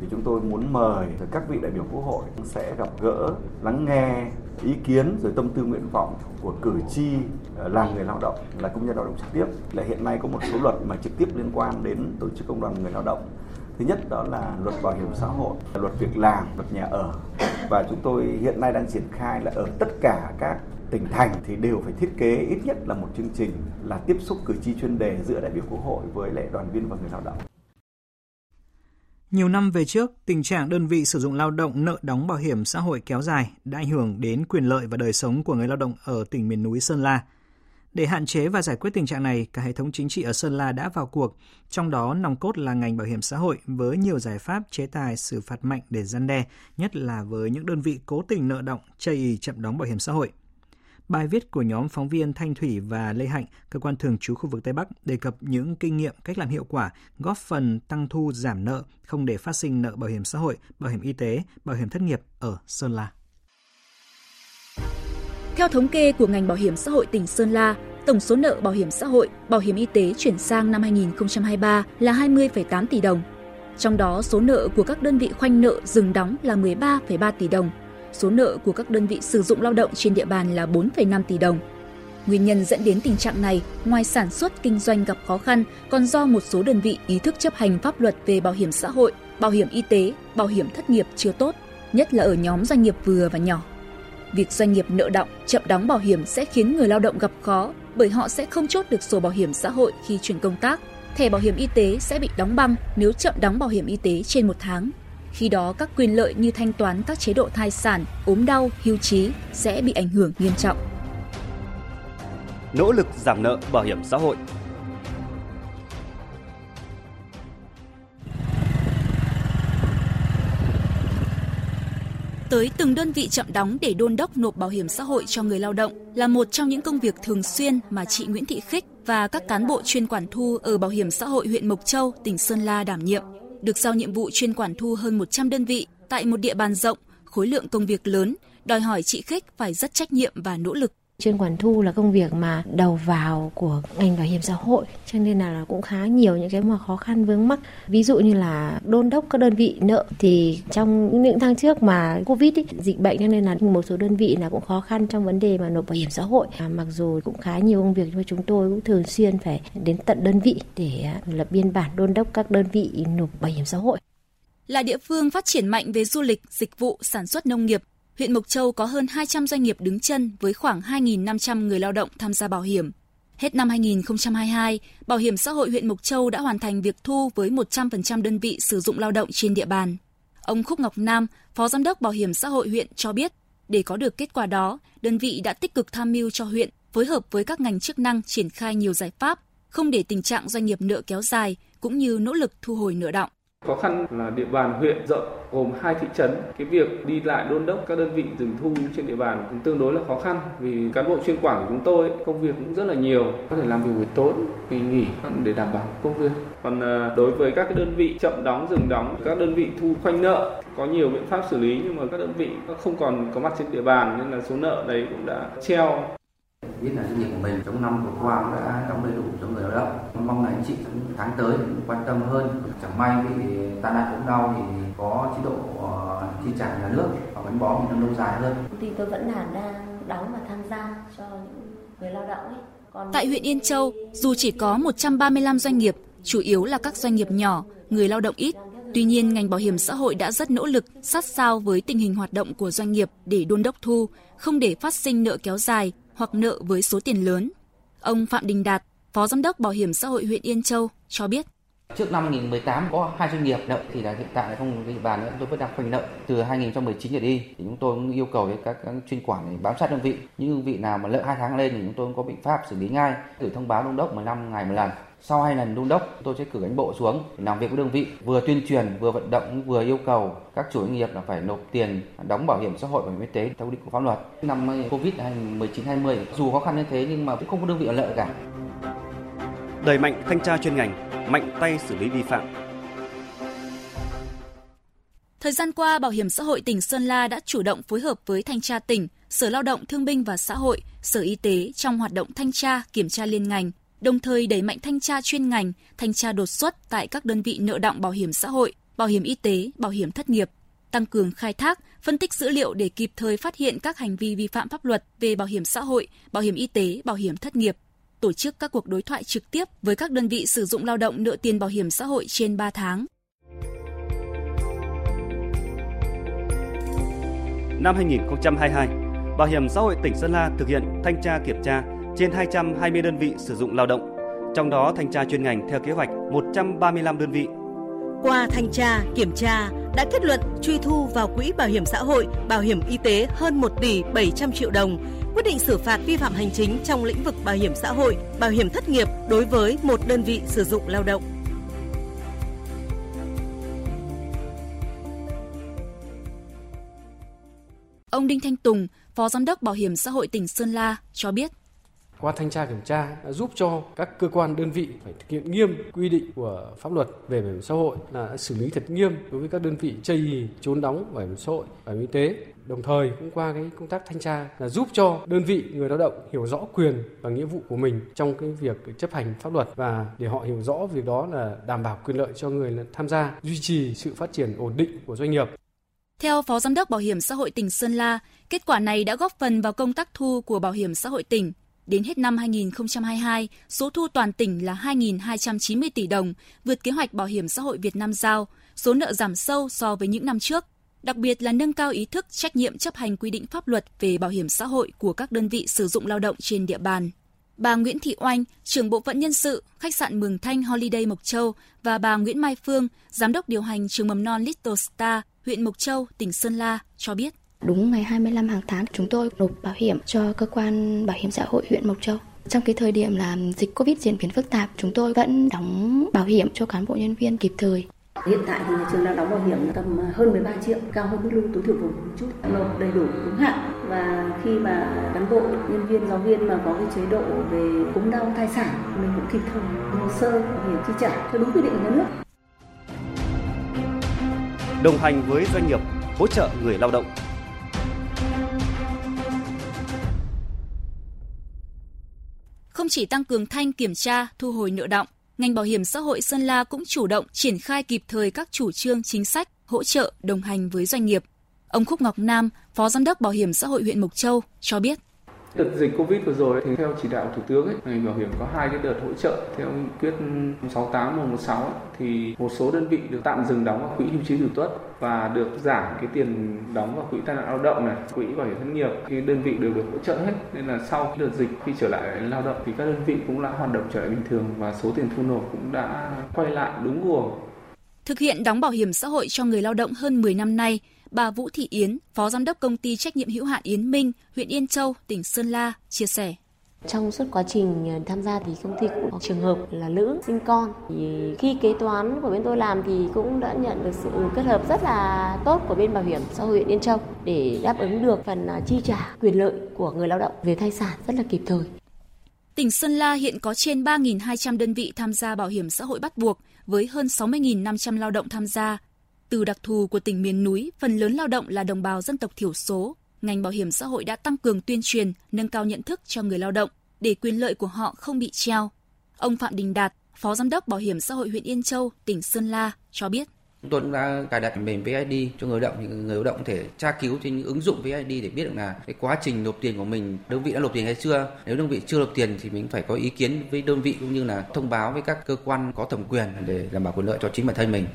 Speaker 20: Thì chúng tôi muốn mời các vị đại biểu quốc hội sẽ gặp gỡ, lắng nghe ý kiến rồi tâm tư nguyện vọng của cử tri ờ, là người lao động, là công nhân lao động trực tiếp. Là hiện nay có một số luật mà trực tiếp liên quan đến tổ chức công đoàn người lao động. Thứ nhất đó là luật bảo hiểm xã hội, luật việc làm, luật nhà ở. Và chúng tôi hiện nay đang triển khai là ở tất cả các tỉnh thành thì đều phải thiết kế ít nhất là một chương trình là tiếp xúc cử tri chuyên đề giữa đại biểu quốc hội với lại đoàn viên và người lao động.
Speaker 1: Nhiều năm về trước, tình trạng đơn vị sử dụng lao động nợ đóng bảo hiểm xã hội kéo dài đã ảnh hưởng đến quyền lợi và đời sống của người lao động ở tỉnh miền núi Sơn La. Để hạn chế và giải quyết tình trạng này, cả hệ thống chính trị ở Sơn La đã vào cuộc, trong đó nòng cốt là ngành bảo hiểm xã hội với nhiều giải pháp chế tài xử phạt mạnh để gian đe, nhất là với những đơn vị cố tình nợ động, chây ý chậm đóng bảo hiểm xã hội. Bài viết của nhóm phóng viên Thanh Thủy và Lê Hạnh, cơ quan thường trú khu vực Tây Bắc đề cập những kinh nghiệm cách làm hiệu quả, góp phần tăng thu giảm nợ, không để phát sinh nợ bảo hiểm xã hội, bảo hiểm y tế, bảo hiểm thất nghiệp ở Sơn La.
Speaker 21: Theo thống kê của ngành bảo hiểm xã hội tỉnh Sơn La, tổng số nợ bảo hiểm xã hội, bảo hiểm y tế chuyển sang năm 2023 là 20,8 tỷ đồng. Trong đó, số nợ của các đơn vị khoanh nợ dừng đóng là 13,3 tỷ đồng, số nợ của các đơn vị sử dụng lao động trên địa bàn là 4,5 tỷ đồng. Nguyên nhân dẫn đến tình trạng này, ngoài sản xuất kinh doanh gặp khó khăn, còn do một số đơn vị ý thức chấp hành pháp luật về bảo hiểm xã hội, bảo hiểm y tế, bảo hiểm thất nghiệp chưa tốt, nhất là ở nhóm doanh nghiệp vừa và nhỏ. Việc doanh nghiệp nợ động, chậm đóng bảo hiểm sẽ khiến người lao động gặp khó bởi họ sẽ không chốt được sổ bảo hiểm xã hội khi chuyển công tác. Thẻ bảo hiểm y tế sẽ bị đóng băng nếu chậm đóng bảo hiểm y tế trên một tháng. Khi đó, các quyền lợi như thanh toán các chế độ thai sản, ốm đau, hưu trí sẽ bị ảnh hưởng nghiêm trọng.
Speaker 22: Nỗ lực giảm nợ bảo hiểm xã hội
Speaker 21: tới từng đơn vị chậm đóng để đôn đốc nộp bảo hiểm xã hội cho người lao động là một trong những công việc thường xuyên mà chị Nguyễn Thị Khích và các cán bộ chuyên quản thu ở Bảo hiểm xã hội huyện Mộc Châu, tỉnh Sơn La đảm nhiệm. Được giao nhiệm vụ chuyên quản thu hơn 100 đơn vị tại một địa bàn rộng, khối lượng công việc lớn, đòi hỏi chị Khích phải rất trách nhiệm và nỗ lực.
Speaker 23: Chuyên quản thu là công việc mà đầu vào của ngành bảo hiểm xã hội cho nên là cũng khá nhiều những cái mà khó khăn vướng mắc. Ví dụ như là đôn đốc các đơn vị nợ thì trong những tháng trước mà Covid ý, dịch bệnh cho nên là một số đơn vị là cũng khó khăn trong vấn đề mà nộp bảo hiểm xã hội. À, mặc dù cũng khá nhiều công việc nhưng mà chúng tôi cũng thường xuyên phải đến tận đơn vị để à, lập biên bản đôn đốc các đơn vị nộp bảo hiểm xã hội.
Speaker 21: Là địa phương phát triển mạnh về du lịch, dịch vụ, sản xuất nông nghiệp, huyện Mộc Châu có hơn 200 doanh nghiệp đứng chân với khoảng 2.500 người lao động tham gia bảo hiểm. Hết năm 2022, Bảo hiểm xã hội huyện Mộc Châu đã hoàn thành việc thu với 100% đơn vị sử dụng lao động trên địa bàn. Ông Khúc Ngọc Nam, Phó Giám đốc Bảo hiểm xã hội huyện cho biết, để có được kết quả đó, đơn vị đã tích cực tham mưu cho huyện phối hợp với các ngành chức năng triển khai nhiều giải pháp, không để tình trạng doanh nghiệp nợ kéo dài cũng như nỗ lực thu hồi nợ động.
Speaker 24: Khó khăn là địa bàn huyện rộng gồm hai thị trấn. Cái việc đi lại đôn đốc các đơn vị dừng thu trên địa bàn cũng tương đối là khó khăn vì cán bộ chuyên quản của chúng tôi công việc cũng rất là nhiều, có thể làm việc buổi tối, kỳ nghỉ để đảm bảo công việc. Còn ờ, đối với các cái đơn vị chậm đóng, dừng đóng, các đơn vị thu khoanh nợ có nhiều biện pháp xử lý nhưng mà các đơn vị không còn có mặt trên địa bàn nên là số nợ đấy cũng đã treo
Speaker 25: biết là doanh nghiệp của mình trong năm vừa qua cũng đã đóng đầy đủ động mong là anh chị tháng tới quan tâm hơn. Chẳng may bị tai nạn ốm đau thì có chế độ chi trả nhà nước và gắn bó năm lâu dài hơn.
Speaker 26: Công ty tôi vẫn là đang đóng và tham gia cho những người lao động ấy.
Speaker 21: Còn tại huyện Yên Châu dù chỉ có 135 doanh nghiệp chủ yếu là các doanh nghiệp nhỏ người lao động ít. Tuy nhiên, ngành bảo hiểm xã hội đã rất nỗ lực sát sao với tình hình hoạt động của doanh nghiệp để đôn đốc thu, không để phát sinh nợ kéo dài, hoặc nợ với số tiền lớn. Ông Phạm Đình Đạt, Phó Giám đốc Bảo hiểm xã hội huyện Yên Châu cho biết.
Speaker 27: Trước năm 2018 có hai doanh nghiệp nợ thì là hiện tại không địa bàn nữa tôi vẫn đang khoanh nợ từ 2019 trở đi. Thì chúng tôi cũng yêu cầu các, các chuyên quản để bám sát đơn vị. Những đơn vị nào mà nợ hai tháng lên thì chúng tôi cũng có biện pháp xử lý ngay. Gửi thông báo đôn đốc 15 ngày một lần. Sau hai lần đôn đốc tôi sẽ cử cán bộ xuống để làm việc với đơn vị vừa tuyên truyền vừa vận động vừa yêu cầu các chủ doanh nghiệp là phải nộp tiền đóng bảo hiểm xã hội bảo hiểm y tế theo quy định của pháp luật. Năm covid 2019-20 dù khó khăn như thế nhưng mà cũng không có đơn vị ở lợi cả
Speaker 22: đẩy mạnh thanh tra chuyên ngành mạnh tay xử lý vi phạm.
Speaker 21: Thời gian qua, Bảo hiểm xã hội tỉnh Sơn La đã chủ động phối hợp với Thanh tra tỉnh, Sở Lao động Thương binh và Xã hội, Sở Y tế trong hoạt động thanh tra, kiểm tra liên ngành, đồng thời đẩy mạnh thanh tra chuyên ngành, thanh tra đột xuất tại các đơn vị nợ động bảo hiểm xã hội, bảo hiểm y tế, bảo hiểm thất nghiệp, tăng cường khai thác, phân tích dữ liệu để kịp thời phát hiện các hành vi vi phạm pháp luật về bảo hiểm xã hội, bảo hiểm y tế, bảo hiểm thất nghiệp, tổ chức các cuộc đối thoại trực tiếp với các đơn vị sử dụng lao động nợ tiền bảo hiểm xã hội trên 3 tháng.
Speaker 22: Năm 2022, Bảo hiểm xã hội tỉnh Sơn La thực hiện thanh tra kiểm tra trên 220 đơn vị sử dụng lao động, trong đó thanh tra chuyên ngành theo kế hoạch 135 đơn vị.
Speaker 28: Qua thanh tra, kiểm tra đã kết luận truy thu vào quỹ bảo hiểm xã hội, bảo hiểm y tế hơn 1 tỷ 700 triệu đồng, quyết định xử phạt vi phạm hành chính trong lĩnh vực bảo hiểm xã hội, bảo hiểm thất nghiệp đối với một đơn vị sử dụng lao động.
Speaker 21: Ông Đinh Thanh Tùng, Phó Giám đốc Bảo hiểm xã hội tỉnh Sơn La cho biết
Speaker 29: qua thanh tra kiểm tra đã giúp cho các cơ quan đơn vị phải thực hiện nghiêm quy định của pháp luật về bảo hiểm xã hội là xử lý thật nghiêm đối với các đơn vị chây trốn đóng bảo hiểm xã hội bảo hiểm y tế đồng thời cũng qua cái công tác thanh tra là giúp cho đơn vị người lao động hiểu rõ quyền và nghĩa vụ của mình trong cái việc chấp hành pháp luật và để họ hiểu rõ việc đó là đảm bảo quyền lợi cho người tham gia duy trì sự phát triển ổn định của doanh nghiệp
Speaker 21: theo Phó Giám đốc Bảo hiểm xã hội tỉnh Sơn La, kết quả này đã góp phần vào công tác thu của Bảo hiểm xã hội tỉnh. Đến hết năm 2022, số thu toàn tỉnh là 2.290 tỷ đồng, vượt kế hoạch Bảo hiểm xã hội Việt Nam giao, số nợ giảm sâu so với những năm trước. Đặc biệt là nâng cao ý thức trách nhiệm chấp hành quy định pháp luật về bảo hiểm xã hội của các đơn vị sử dụng lao động trên địa bàn. Bà Nguyễn Thị Oanh, trưởng bộ phận nhân sự, khách sạn Mường Thanh Holiday Mộc Châu và bà Nguyễn Mai Phương, giám đốc điều hành trường mầm non Little Star, huyện Mộc Châu, tỉnh Sơn La cho biết.
Speaker 30: Đúng ngày 25 hàng tháng chúng tôi nộp bảo hiểm cho cơ quan bảo hiểm xã hội huyện Mộc Châu. Trong cái thời điểm là dịch Covid diễn biến phức tạp, chúng tôi vẫn đóng bảo hiểm cho cán bộ nhân viên kịp thời.
Speaker 31: Hiện tại thì nhà trường đang đóng bảo hiểm tầm hơn 13 triệu, cao hơn mức lương tối thiểu vùng một chút, nộp đầy đủ đúng hạn và khi mà cán bộ, nhân viên, giáo viên mà có cái chế độ về ốm đau thai sản, mình cũng kịp thời hồ sơ bảo hiểm chi trả theo đúng quy định của nhà nước.
Speaker 22: Đồng hành với doanh nghiệp, hỗ trợ người lao động
Speaker 21: Không chỉ tăng cường thanh kiểm tra, thu hồi nợ động, ngành bảo hiểm xã hội Sơn La cũng chủ động triển khai kịp thời các chủ trương chính sách hỗ trợ đồng hành với doanh nghiệp. Ông Khúc Ngọc Nam, Phó Giám đốc Bảo hiểm xã hội huyện Mộc Châu cho biết.
Speaker 24: Đợt dịch Covid vừa rồi thì theo chỉ đạo Thủ tướng ấy, ngành bảo hiểm có hai cái đợt hỗ trợ theo nghị quyết 68 116 ấy, thì một số đơn vị được tạm dừng đóng vào quỹ hưu trí tử tuất và được giảm cái tiền đóng vào quỹ tai nạn lao động này, quỹ bảo hiểm thất nghiệp thì đơn vị đều được hỗ trợ hết nên là sau đợt dịch khi trở lại lao động thì các đơn vị cũng đã hoạt động trở lại bình thường và số tiền thu nộp cũng đã quay lại đúng guồng.
Speaker 21: Thực hiện đóng bảo hiểm xã hội cho người lao động hơn 10 năm nay, bà Vũ Thị Yến, Phó Giám đốc Công ty Trách nhiệm hữu hạn Yến Minh, huyện Yên Châu, tỉnh Sơn La, chia sẻ.
Speaker 23: Trong suốt quá trình ờ, tham gia thì công ty cũng có trường hợp là nữ sinh con. Thì khi kế toán của bên tôi làm thì cũng đã nhận được sự kết hợp rất là tốt của bên bảo hiểm xã hội huyện Yên Châu để đáp ứng được phần ờ, chi trả quyền lợi của người lao động về thai sản rất là kịp thời.
Speaker 21: Tỉnh Sơn La hiện có trên 3.200 đơn vị tham gia bảo hiểm xã hội bắt buộc với hơn 60.500 lao động tham gia. Từ đặc thù của tỉnh miền núi, phần lớn lao động là đồng bào dân tộc thiểu số. Ngành bảo hiểm xã hội đã tăng cường tuyên truyền, nâng cao nhận thức cho người lao động để quyền lợi của họ không bị treo. Ông Phạm Đình Đạt, Phó Giám đốc Bảo hiểm xã hội huyện Yên Châu, tỉnh Sơn La cho biết.
Speaker 27: Chúng tôi cũng đã cài đặt mềm VID cho người lao động, những người lao động có thể tra cứu trên những ứng dụng VID để biết được là cái quá trình nộp tiền của mình đơn vị đã nộp tiền hay chưa. Nếu đơn vị chưa nộp tiền thì mình phải có ý kiến với đơn vị cũng như là thông báo với các cơ quan có thẩm quyền để đảm bảo quyền lợi cho chính bản thân mình.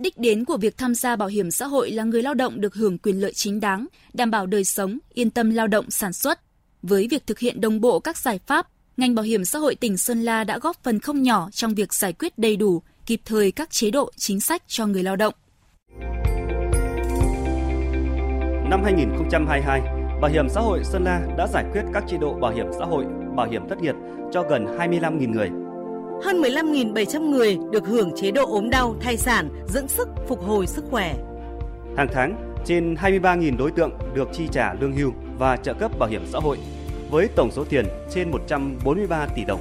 Speaker 21: Đích đến của việc tham gia bảo hiểm xã hội là người lao động được hưởng quyền lợi chính đáng, đảm bảo đời sống, yên tâm lao động sản xuất. Với việc thực hiện đồng bộ các giải pháp, ngành bảo hiểm xã hội tỉnh Sơn La đã góp phần không nhỏ trong việc giải quyết đầy đủ, kịp thời các chế độ chính sách cho người lao động.
Speaker 22: Năm 2022, Bảo hiểm xã hội Sơn La đã giải quyết các chế độ bảo hiểm xã hội, bảo hiểm thất nghiệp cho gần 25.000 người.
Speaker 28: Hơn 15.700 người được hưởng chế độ ốm đau, thai sản, dưỡng sức, phục hồi sức khỏe.
Speaker 22: Hàng tháng, trên 23.000 đối tượng được chi trả lương hưu và trợ cấp bảo hiểm xã hội với tổng số tiền trên 143 tỷ đồng.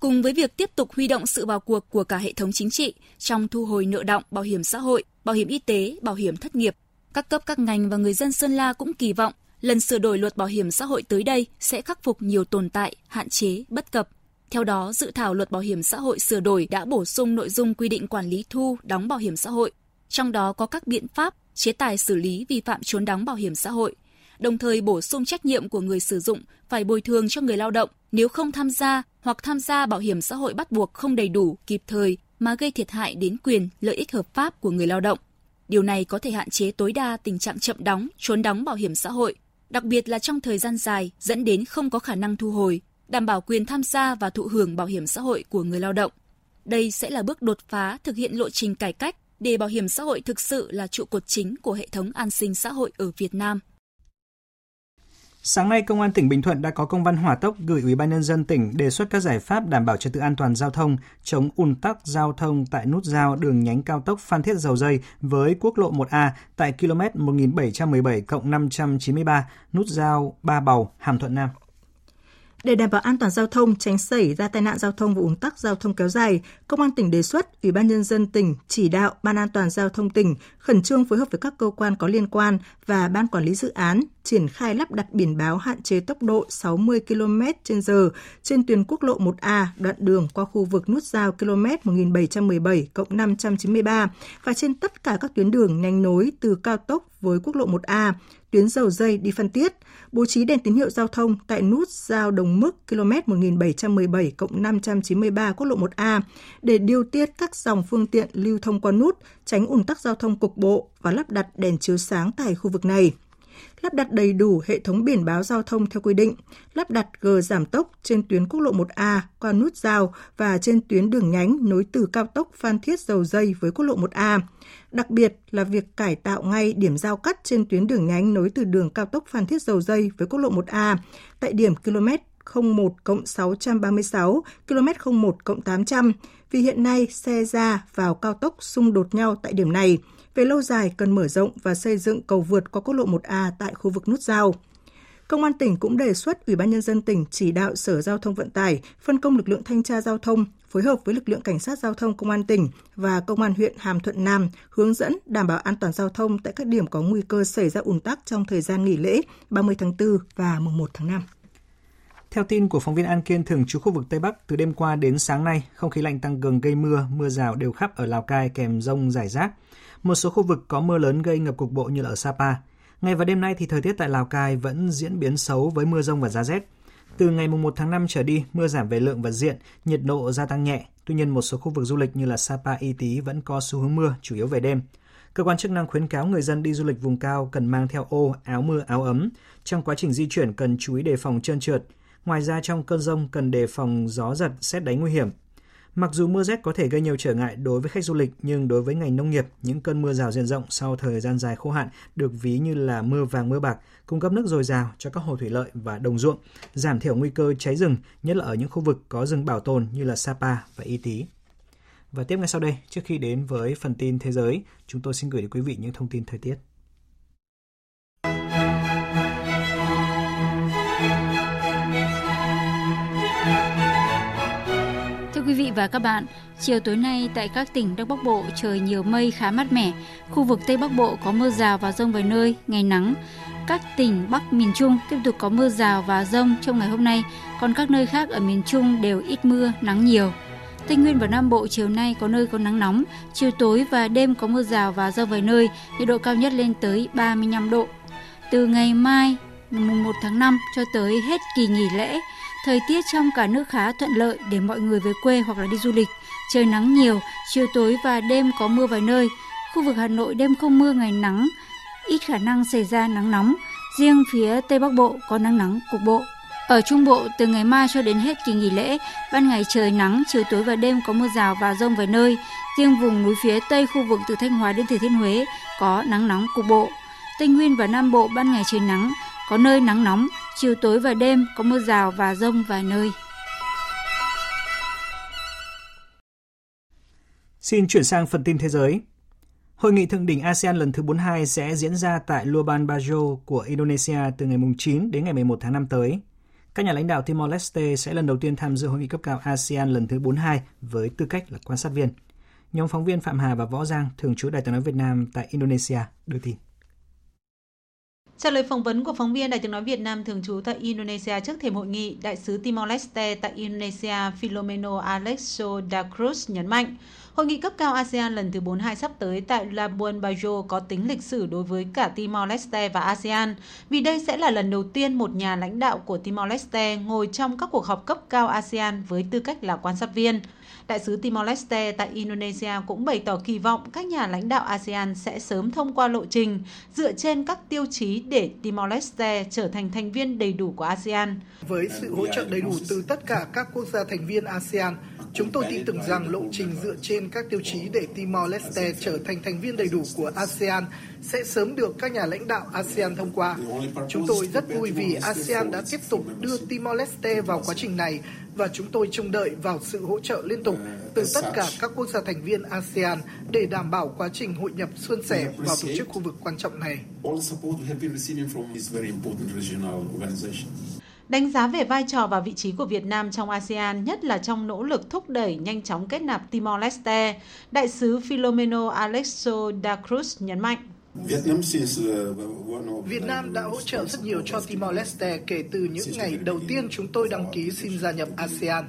Speaker 21: Cùng với việc tiếp tục huy động sự vào cuộc của cả hệ thống chính trị trong thu hồi nợ động bảo hiểm xã hội, bảo hiểm y tế, bảo hiểm thất nghiệp, các cấp các ngành và người dân Sơn La cũng kỳ vọng lần sửa đổi luật bảo hiểm xã hội tới đây sẽ khắc phục nhiều tồn tại, hạn chế, bất cập. Theo đó, dự thảo luật bảo hiểm xã hội sửa đổi đã bổ sung nội dung quy định quản lý thu, đóng bảo hiểm xã hội, trong đó có các biện pháp, chế tài xử lý vi phạm trốn đóng bảo hiểm xã hội, đồng thời bổ sung trách nhiệm của người sử dụng phải bồi thường cho người lao động nếu không tham gia hoặc tham gia bảo hiểm xã hội bắt buộc không đầy đủ, kịp thời mà gây thiệt hại đến quyền, lợi ích hợp pháp của người lao động. Điều này có thể hạn chế tối đa tình trạng chậm đóng, trốn đóng bảo hiểm xã hội, đặc biệt là trong thời gian dài dẫn đến không có khả năng thu hồi, đảm bảo quyền tham gia và thụ hưởng bảo hiểm xã hội của người lao động. Đây sẽ là bước đột phá thực hiện lộ trình cải cách để bảo hiểm xã hội thực sự là trụ cột chính của hệ thống an sinh xã hội ở Việt Nam.
Speaker 1: Sáng nay, Công an tỉnh Bình Thuận đã có công văn hỏa tốc gửi Ủy ban nhân dân tỉnh đề xuất các giải pháp đảm bảo trật tự an toàn giao thông, chống ùn tắc giao thông tại nút giao đường nhánh cao tốc Phan Thiết Dầu Dây với quốc lộ 1A tại km 1717 593 nút giao Ba Bầu, Hàm Thuận Nam.
Speaker 2: Để đảm bảo an toàn giao thông, tránh xảy ra tai nạn giao thông và ùn tắc giao thông kéo dài, Công an tỉnh đề xuất Ủy ban nhân dân tỉnh chỉ đạo Ban an toàn giao thông tỉnh khẩn trương phối hợp với các cơ quan có liên quan và ban quản lý dự án triển khai lắp đặt biển báo hạn chế tốc độ 60 km/h trên tuyến quốc lộ 1A đoạn đường qua khu vực nút giao km 1717 593 và trên tất cả các tuyến đường nhanh nối từ cao tốc với quốc lộ 1A, tuyến dầu dây đi Phan Tiết, bố trí đèn tín hiệu giao thông tại nút giao Đồng Mức km 1717 593 quốc lộ 1A để điều tiết các dòng phương tiện lưu thông qua nút, tránh ủn tắc giao thông cục bộ và lắp đặt đèn chiếu sáng tại khu vực này lắp đặt đầy đủ hệ thống biển báo giao thông theo quy định, lắp đặt gờ giảm tốc trên tuyến quốc lộ 1A qua nút giao và trên tuyến đường nhánh nối từ cao tốc Phan Thiết Dầu Dây với quốc lộ 1A. Đặc biệt là việc cải tạo ngay điểm giao cắt trên tuyến đường nhánh nối từ đường cao tốc Phan Thiết Dầu Dây với quốc lộ 1A tại điểm km 01 636, km 01 800, vì hiện nay xe ra vào cao tốc xung đột nhau tại điểm này – về lâu dài cần mở rộng và xây dựng cầu vượt qua quốc lộ 1A tại khu vực nút giao. Công an tỉnh cũng đề xuất Ủy ban nhân dân tỉnh chỉ đạo Sở Giao thông Vận tải phân công lực lượng thanh tra giao thông phối hợp với lực lượng cảnh sát giao thông công an tỉnh và công an huyện Hàm Thuận Nam hướng dẫn đảm bảo an toàn giao thông tại các điểm có nguy cơ xảy ra ùn tắc trong thời gian nghỉ lễ 30 tháng 4 và mùng 1 tháng 5.
Speaker 1: Theo tin của phóng viên An Kiên thường trú khu vực Tây Bắc, từ đêm qua đến sáng nay, không khí lạnh tăng cường gây mưa, mưa rào đều khắp ở Lào Cai kèm rông rải rác. Một số khu vực có mưa lớn gây ngập cục bộ như là ở Sapa. Ngày và đêm nay thì thời tiết tại Lào Cai vẫn diễn biến xấu với mưa rông và giá rét. Từ ngày 1 tháng 5 trở đi, mưa giảm về lượng và diện, nhiệt độ gia tăng nhẹ. Tuy nhiên, một số khu vực du lịch như là Sapa, Y Tý vẫn có xu hướng mưa, chủ yếu về đêm. Cơ quan chức năng khuyến cáo người dân đi du lịch vùng cao cần mang theo ô, áo mưa, áo ấm. Trong quá trình di chuyển cần chú ý đề phòng trơn trượt. Ngoài ra trong cơn rông cần đề phòng gió giật, xét đánh nguy hiểm. Mặc dù mưa rét có thể gây nhiều trở ngại đối với khách du lịch, nhưng đối với ngành nông nghiệp, những cơn mưa rào diện rộng sau thời gian dài khô hạn được ví như là mưa vàng mưa bạc, cung cấp nước dồi dào cho các hồ thủy lợi và đồng ruộng, giảm thiểu nguy cơ cháy rừng, nhất là ở những khu vực có rừng bảo tồn như là Sapa và Y Tý. Và tiếp ngay sau đây, trước khi đến với phần tin thế giới, chúng tôi xin gửi đến quý vị những thông tin thời tiết.
Speaker 32: Và các bạn, chiều tối nay tại các tỉnh Đông Bắc Bộ trời nhiều mây khá mát mẻ. Khu vực Tây Bắc Bộ có mưa rào và rông vài nơi, ngày nắng. Các tỉnh Bắc miền Trung tiếp tục có mưa rào và rông trong ngày hôm nay, còn các nơi khác ở miền Trung đều ít mưa, nắng nhiều. Tây Nguyên và Nam Bộ chiều nay có nơi có nắng nóng, chiều tối và đêm có mưa rào và rông vài nơi, nhiệt độ cao nhất lên tới 35 độ. Từ ngày mai, mùng 1 tháng 5 cho tới hết kỳ nghỉ lễ, Thời tiết trong cả nước khá thuận lợi để mọi người về quê hoặc là đi du lịch. Trời nắng nhiều, chiều tối và đêm có mưa vài nơi. Khu vực Hà Nội đêm không mưa ngày nắng, ít khả năng xảy ra nắng nóng. Riêng phía Tây Bắc Bộ có nắng nóng cục bộ. Ở Trung Bộ, từ ngày mai cho đến hết kỳ nghỉ lễ, ban ngày trời nắng, chiều tối và đêm có mưa rào và rông vài nơi. Riêng vùng núi phía Tây khu vực từ Thanh Hóa đến Thừa Thiên Huế có nắng nóng cục bộ. Tây Nguyên và Nam Bộ ban ngày trời nắng, có nơi nắng nóng, chiều tối và đêm có mưa rào và rông vài nơi.
Speaker 1: Xin chuyển sang phần tin thế giới. Hội nghị thượng đỉnh ASEAN lần thứ 42 sẽ diễn ra tại Luban Bajo của Indonesia từ ngày 9 đến ngày 11 tháng 5 tới. Các nhà lãnh đạo Timor-Leste sẽ lần đầu tiên tham dự hội nghị cấp cao ASEAN lần thứ 42 với tư cách là quan sát viên. Nhóm phóng viên Phạm Hà và Võ Giang, thường trú Đài tiếng nói Việt Nam tại Indonesia, đưa tin.
Speaker 33: Trả lời phỏng vấn của phóng viên Đài tiếng nói Việt Nam thường trú tại Indonesia trước thềm hội nghị, đại sứ Timor-Leste tại Indonesia Filomeno Alexo da Cruz nhấn mạnh, Hội nghị cấp cao ASEAN lần thứ 42 sắp tới tại Labuan Bajo có tính lịch sử đối với cả Timor-Leste và ASEAN, vì đây sẽ là lần đầu tiên một nhà lãnh đạo của Timor-Leste ngồi trong các cuộc họp cấp cao ASEAN với tư cách là quan sát viên. Đại sứ Timor-Leste tại Indonesia cũng bày tỏ kỳ vọng các nhà lãnh đạo ASEAN sẽ sớm thông qua lộ trình dựa trên các tiêu chí để Timor-Leste trở thành thành viên đầy đủ của ASEAN.
Speaker 34: Với sự hỗ trợ đầy đủ từ tất cả các quốc gia thành viên ASEAN, chúng tôi tin tưởng rằng lộ trình dựa trên các tiêu chí để Timor-Leste trở thành thành viên đầy đủ của ASEAN sẽ sớm được các nhà lãnh đạo ASEAN thông qua. Chúng tôi rất vui vì ASEAN đã tiếp tục đưa Timor-Leste vào quá trình này và chúng tôi trông đợi vào sự hỗ trợ liên tục từ tất cả các quốc gia thành viên ASEAN để đảm bảo quá trình hội nhập suôn sẻ vào tổ chức khu vực quan trọng này.
Speaker 33: Đánh giá về vai trò và vị trí của Việt Nam trong ASEAN, nhất là trong nỗ lực thúc đẩy nhanh chóng kết nạp Timor-Leste, Đại sứ Filomeno Alexo da Cruz nhấn mạnh.
Speaker 34: Việt Nam đã hỗ trợ rất nhiều cho Timor-Leste kể từ những ngày đầu tiên chúng tôi đăng ký xin gia nhập ASEAN.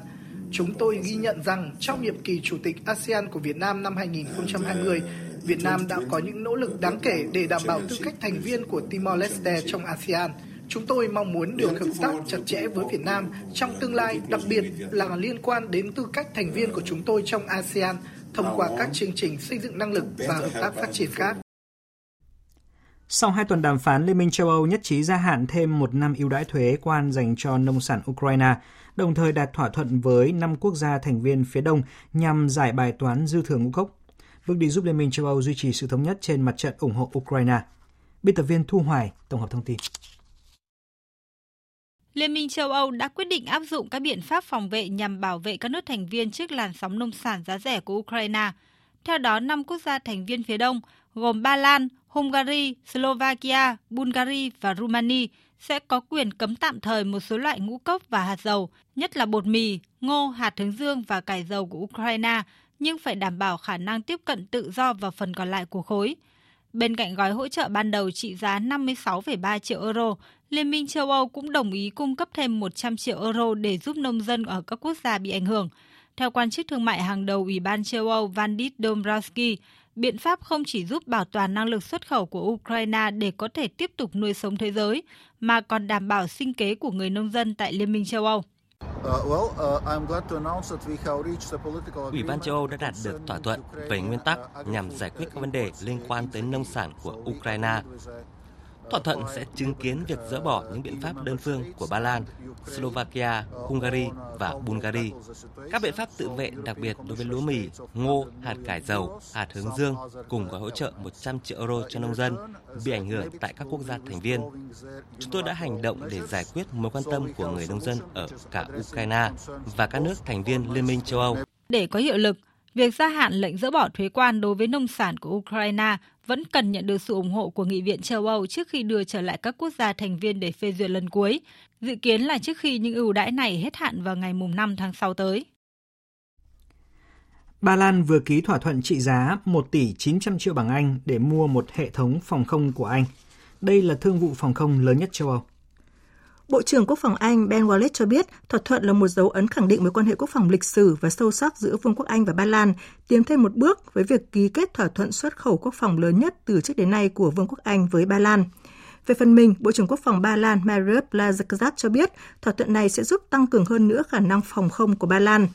Speaker 34: Chúng tôi ghi nhận rằng trong nhiệm kỳ Chủ tịch ASEAN của Việt Nam năm 2020, Việt Nam đã có những nỗ lực đáng kể để đảm bảo tư cách thành viên của Timor-Leste trong ASEAN. Chúng tôi mong muốn được hợp tác chặt chẽ với Việt Nam trong tương lai, đặc biệt là liên quan đến tư cách thành viên của chúng tôi trong ASEAN thông qua các chương trình xây dựng năng lực và hợp tác phát triển khác.
Speaker 1: Sau hai tuần đàm phán, Liên minh châu Âu nhất trí gia hạn thêm một năm ưu đãi thuế quan dành cho nông sản Ukraine, đồng thời đạt thỏa thuận với năm quốc gia thành viên phía Đông nhằm giải bài toán dư thừa ngũ cốc, bước đi giúp Liên minh châu Âu duy trì sự thống nhất trên mặt trận ủng hộ Ukraine. Biên tập viên Thu Hoài tổng hợp thông tin.
Speaker 35: Liên minh châu Âu đã quyết định áp dụng các biện pháp phòng vệ nhằm bảo vệ các nước thành viên trước làn sóng nông sản giá rẻ của Ukraine. Theo đó, năm quốc gia thành viên phía Đông gồm Ba Lan, Hungary, Slovakia, Bulgaria và Romania sẽ có quyền cấm tạm thời một số loại ngũ cốc và hạt dầu, nhất là bột mì, ngô, hạt hướng dương và cải dầu của Ukraine, nhưng phải đảm bảo khả năng tiếp cận tự do vào phần còn lại của khối. Bên cạnh gói hỗ trợ ban đầu trị giá 56,3 triệu euro, Liên minh châu Âu cũng đồng ý cung cấp thêm 100 triệu euro để giúp nông dân ở các quốc gia bị ảnh hưởng. Theo quan chức thương mại hàng đầu Ủy ban châu Âu Vandit Dombrovski, biện pháp không chỉ giúp bảo toàn năng lực xuất khẩu của Ukraine để có thể tiếp tục nuôi sống thế giới, mà còn đảm bảo sinh kế của người nông dân tại Liên minh châu Âu.
Speaker 36: Ủy ban châu Âu đã đạt được thỏa thuận về nguyên tắc nhằm giải quyết các vấn đề liên quan tới nông sản của Ukraine. Thỏa thuận sẽ chứng kiến việc dỡ bỏ những biện pháp đơn phương của Ba Lan, Slovakia, Hungary và Bulgaria. Các biện pháp tự vệ đặc biệt đối với lúa mì, ngô, hạt cải dầu, hạt hướng dương cùng gói hỗ trợ 100 triệu euro cho nông dân bị ảnh hưởng tại các quốc gia thành viên. Chúng tôi đã hành động để giải quyết mối quan tâm của người nông dân ở cả Ukraine và các nước thành viên Liên minh châu Âu.
Speaker 35: Để có hiệu lực, việc gia hạn lệnh dỡ bỏ thuế quan đối với nông sản của Ukraine vẫn cần nhận được sự ủng hộ của Nghị viện châu Âu trước khi đưa trở lại các quốc gia thành viên để phê duyệt lần cuối. Dự kiến là trước khi những ưu đãi này hết hạn vào ngày 5 tháng 6 tới.
Speaker 1: Ba Lan vừa ký thỏa thuận trị giá 1 tỷ 900 triệu bảng Anh để mua một hệ thống phòng không của Anh. Đây là thương vụ phòng không lớn nhất châu Âu.
Speaker 2: Bộ trưởng Quốc phòng Anh Ben Wallace cho biết thỏa thuận là một dấu ấn khẳng định mối quan hệ quốc phòng lịch sử và sâu sắc giữa Vương quốc Anh và Ba Lan, tiến thêm một bước với việc ký kết thỏa thuận xuất khẩu quốc phòng lớn nhất từ trước đến nay của Vương quốc Anh với Ba Lan. Về phần mình, Bộ trưởng Quốc phòng Ba Lan Mariusz Blaszczak cho biết thỏa thuận này sẽ giúp tăng cường hơn nữa khả năng phòng không của Ba Lan.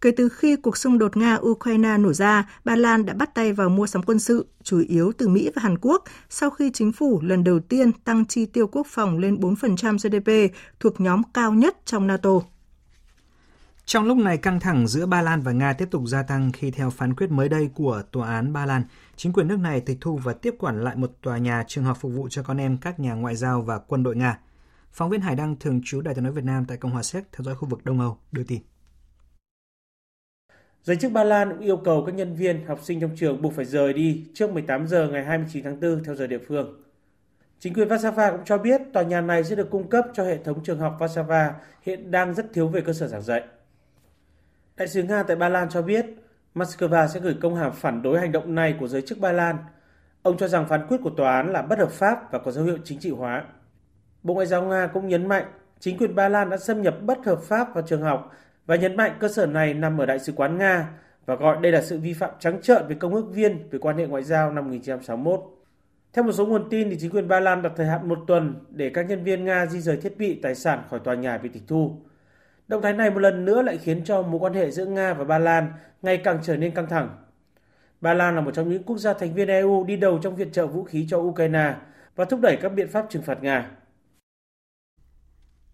Speaker 2: Kể từ khi cuộc xung đột Nga-Ukraine nổ ra, Ba Lan đã bắt tay vào mua sắm quân sự, chủ yếu từ Mỹ và Hàn Quốc, sau khi chính phủ lần đầu tiên tăng chi tiêu quốc phòng lên 4% GDP, thuộc nhóm cao nhất trong NATO.
Speaker 1: Trong lúc này, căng thẳng giữa Ba Lan và Nga tiếp tục gia tăng khi theo phán quyết mới đây của Tòa án Ba Lan, chính quyền nước này tịch thu và tiếp quản lại một tòa nhà trường học phục vụ cho con em các nhà ngoại giao và quân đội Nga. Phóng viên Hải Đăng thường trú Đài tiếng nói Việt Nam tại Cộng hòa Séc theo dõi khu vực Đông Âu đưa tin.
Speaker 37: Giới chức Ba Lan cũng yêu cầu các nhân viên, học sinh trong trường buộc phải rời đi trước 18 giờ ngày 29 tháng 4 theo giờ địa phương. Chính quyền Warsaw cũng cho biết tòa nhà này sẽ được cung cấp cho hệ thống trường học Warsaw hiện đang rất thiếu về cơ sở giảng dạy. Đại sứ Nga tại Ba Lan cho biết Moscow sẽ gửi công hàm phản đối hành động này của giới chức Ba Lan. Ông cho rằng phán quyết của tòa án là bất hợp pháp và có dấu hiệu chính trị hóa. Bộ Ngoại giao Nga cũng nhấn mạnh chính quyền Ba Lan đã xâm nhập bất hợp pháp vào trường học và nhấn mạnh cơ sở này nằm ở Đại sứ quán Nga và gọi đây là sự vi phạm trắng trợn về công ước viên về quan hệ ngoại giao năm 1961. Theo một số nguồn tin, thì chính quyền Ba Lan đặt thời hạn một tuần để các nhân viên Nga di rời thiết bị tài sản khỏi tòa nhà bị tịch thu. Động thái này một lần nữa lại khiến cho mối quan hệ giữa Nga và Ba Lan ngày càng trở nên căng thẳng. Ba Lan là một trong những quốc gia thành viên EU đi đầu trong viện trợ vũ khí cho Ukraine và thúc đẩy các biện pháp trừng phạt Nga.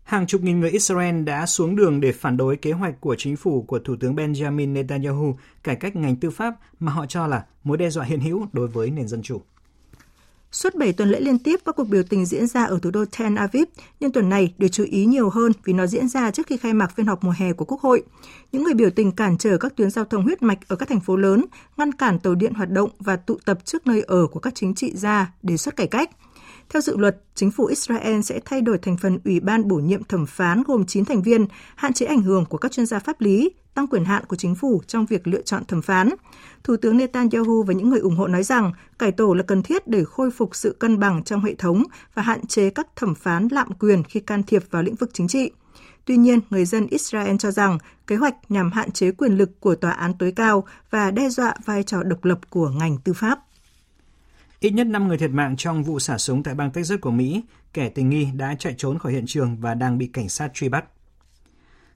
Speaker 1: Hàng chục nghìn người Israel đã xuống đường để phản đối kế hoạch của chính phủ của Thủ tướng Benjamin Netanyahu cải cách ngành tư pháp mà họ cho là mối đe dọa hiện hữu đối với nền dân chủ.
Speaker 2: Suốt 7 tuần lễ liên tiếp, các cuộc biểu tình diễn ra ở thủ đô Tel Aviv, nhưng tuần này được chú ý nhiều hơn vì nó diễn ra trước khi khai mạc phiên họp mùa hè của Quốc hội. Những người biểu tình cản trở các tuyến giao thông huyết mạch ở các thành phố lớn, ngăn cản tàu điện hoạt động và tụ tập trước nơi ở của các chính trị gia đề xuất cải cách. Theo dự luật, chính phủ Israel sẽ thay đổi thành phần Ủy ban bổ nhiệm thẩm phán gồm 9 thành viên, hạn chế ảnh hưởng của các chuyên gia pháp lý, tăng quyền hạn của chính phủ trong việc lựa chọn thẩm phán. Thủ tướng Netanyahu và những người ủng hộ nói rằng cải tổ là cần thiết để khôi phục sự cân bằng trong hệ thống và hạn chế các thẩm phán lạm quyền khi can thiệp vào lĩnh vực chính trị. Tuy nhiên, người dân Israel cho rằng kế hoạch nhằm hạn chế quyền lực của tòa án tối cao và đe dọa vai trò độc lập của ngành tư pháp.
Speaker 1: Ít nhất 5 người thiệt mạng trong vụ xả súng tại bang Texas của Mỹ, kẻ tình nghi đã chạy trốn khỏi hiện trường và đang bị cảnh sát truy bắt.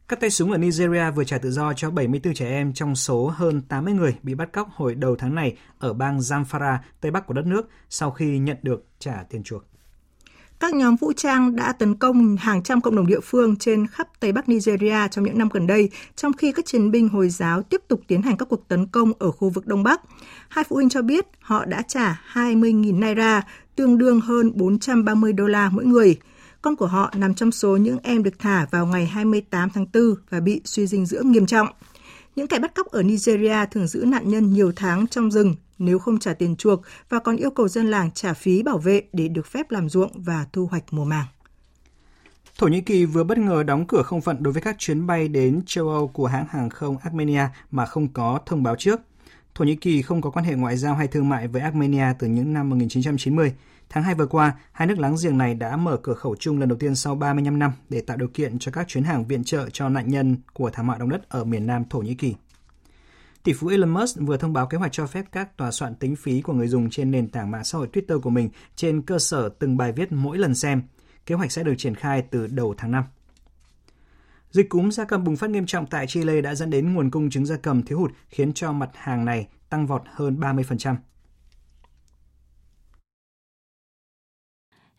Speaker 1: Các tay súng ở Nigeria vừa trả tự do cho 74 trẻ em trong số hơn 80 người bị bắt cóc hồi đầu tháng này ở bang Zamfara, tây bắc của đất nước, sau khi nhận được trả tiền chuộc.
Speaker 2: Các nhóm vũ trang đã tấn công hàng trăm cộng đồng địa phương trên khắp Tây Bắc Nigeria trong những năm gần đây, trong khi các chiến binh Hồi giáo tiếp tục tiến hành các cuộc tấn công ở khu vực Đông Bắc. Hai phụ huynh cho biết họ đã trả 20.000 naira, tương đương hơn 430 đô la mỗi người. Con của họ nằm trong số những em được thả vào ngày 28 tháng 4 và bị suy dinh dưỡng nghiêm trọng. Những kẻ bắt cóc ở Nigeria thường giữ nạn nhân nhiều tháng trong rừng nếu không trả tiền chuộc và còn yêu cầu dân làng trả phí bảo vệ để được phép làm ruộng và thu hoạch mùa màng.
Speaker 1: Thổ Nhĩ Kỳ vừa bất ngờ đóng cửa không phận đối với các chuyến bay đến châu Âu của hãng hàng không Armenia mà không có thông báo trước. Thổ Nhĩ Kỳ không có quan hệ ngoại giao hay thương mại với Armenia từ những năm 1990. Tháng 2 vừa qua, hai nước láng giềng này đã mở cửa khẩu chung lần đầu tiên sau 35 năm để tạo điều kiện cho các chuyến hàng viện trợ cho nạn nhân của thảm họa động đất ở miền Nam Thổ Nhĩ Kỳ. Tỷ phú Elon Musk vừa thông báo kế hoạch cho phép các tòa soạn tính phí của người dùng trên nền tảng mạng xã hội Twitter của mình trên cơ sở từng bài viết mỗi lần xem. Kế hoạch sẽ được triển khai từ đầu tháng 5. Dịch cúm gia cầm bùng phát nghiêm trọng tại Chile đã dẫn đến nguồn cung trứng gia cầm thiếu hụt khiến cho mặt hàng này tăng vọt hơn 30%.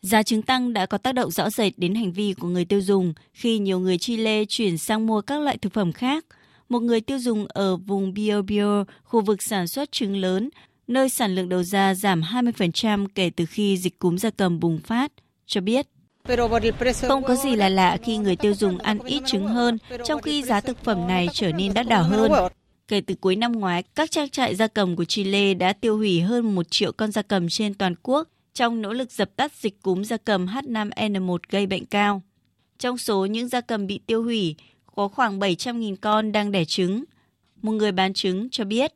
Speaker 38: Giá trứng tăng đã có tác động rõ rệt đến hành vi của người tiêu dùng khi nhiều người Chile chuyển sang mua các loại thực phẩm khác. Một người tiêu dùng ở vùng Biobío, khu vực sản xuất trứng lớn, nơi sản lượng đầu ra giảm 20% kể từ khi dịch cúm gia cầm bùng phát, cho biết. Không có gì là lạ khi người tiêu dùng ăn ít trứng hơn, trong khi giá thực phẩm này trở nên đắt đỏ hơn. Kể từ cuối năm ngoái, các trang trại gia cầm của Chile đã tiêu hủy hơn 1 triệu con gia cầm trên toàn quốc trong nỗ lực dập tắt dịch cúm gia cầm H5N1 gây bệnh cao. Trong số những gia cầm bị tiêu hủy, có khoảng 700.000 con đang đẻ trứng. Một người bán trứng cho biết.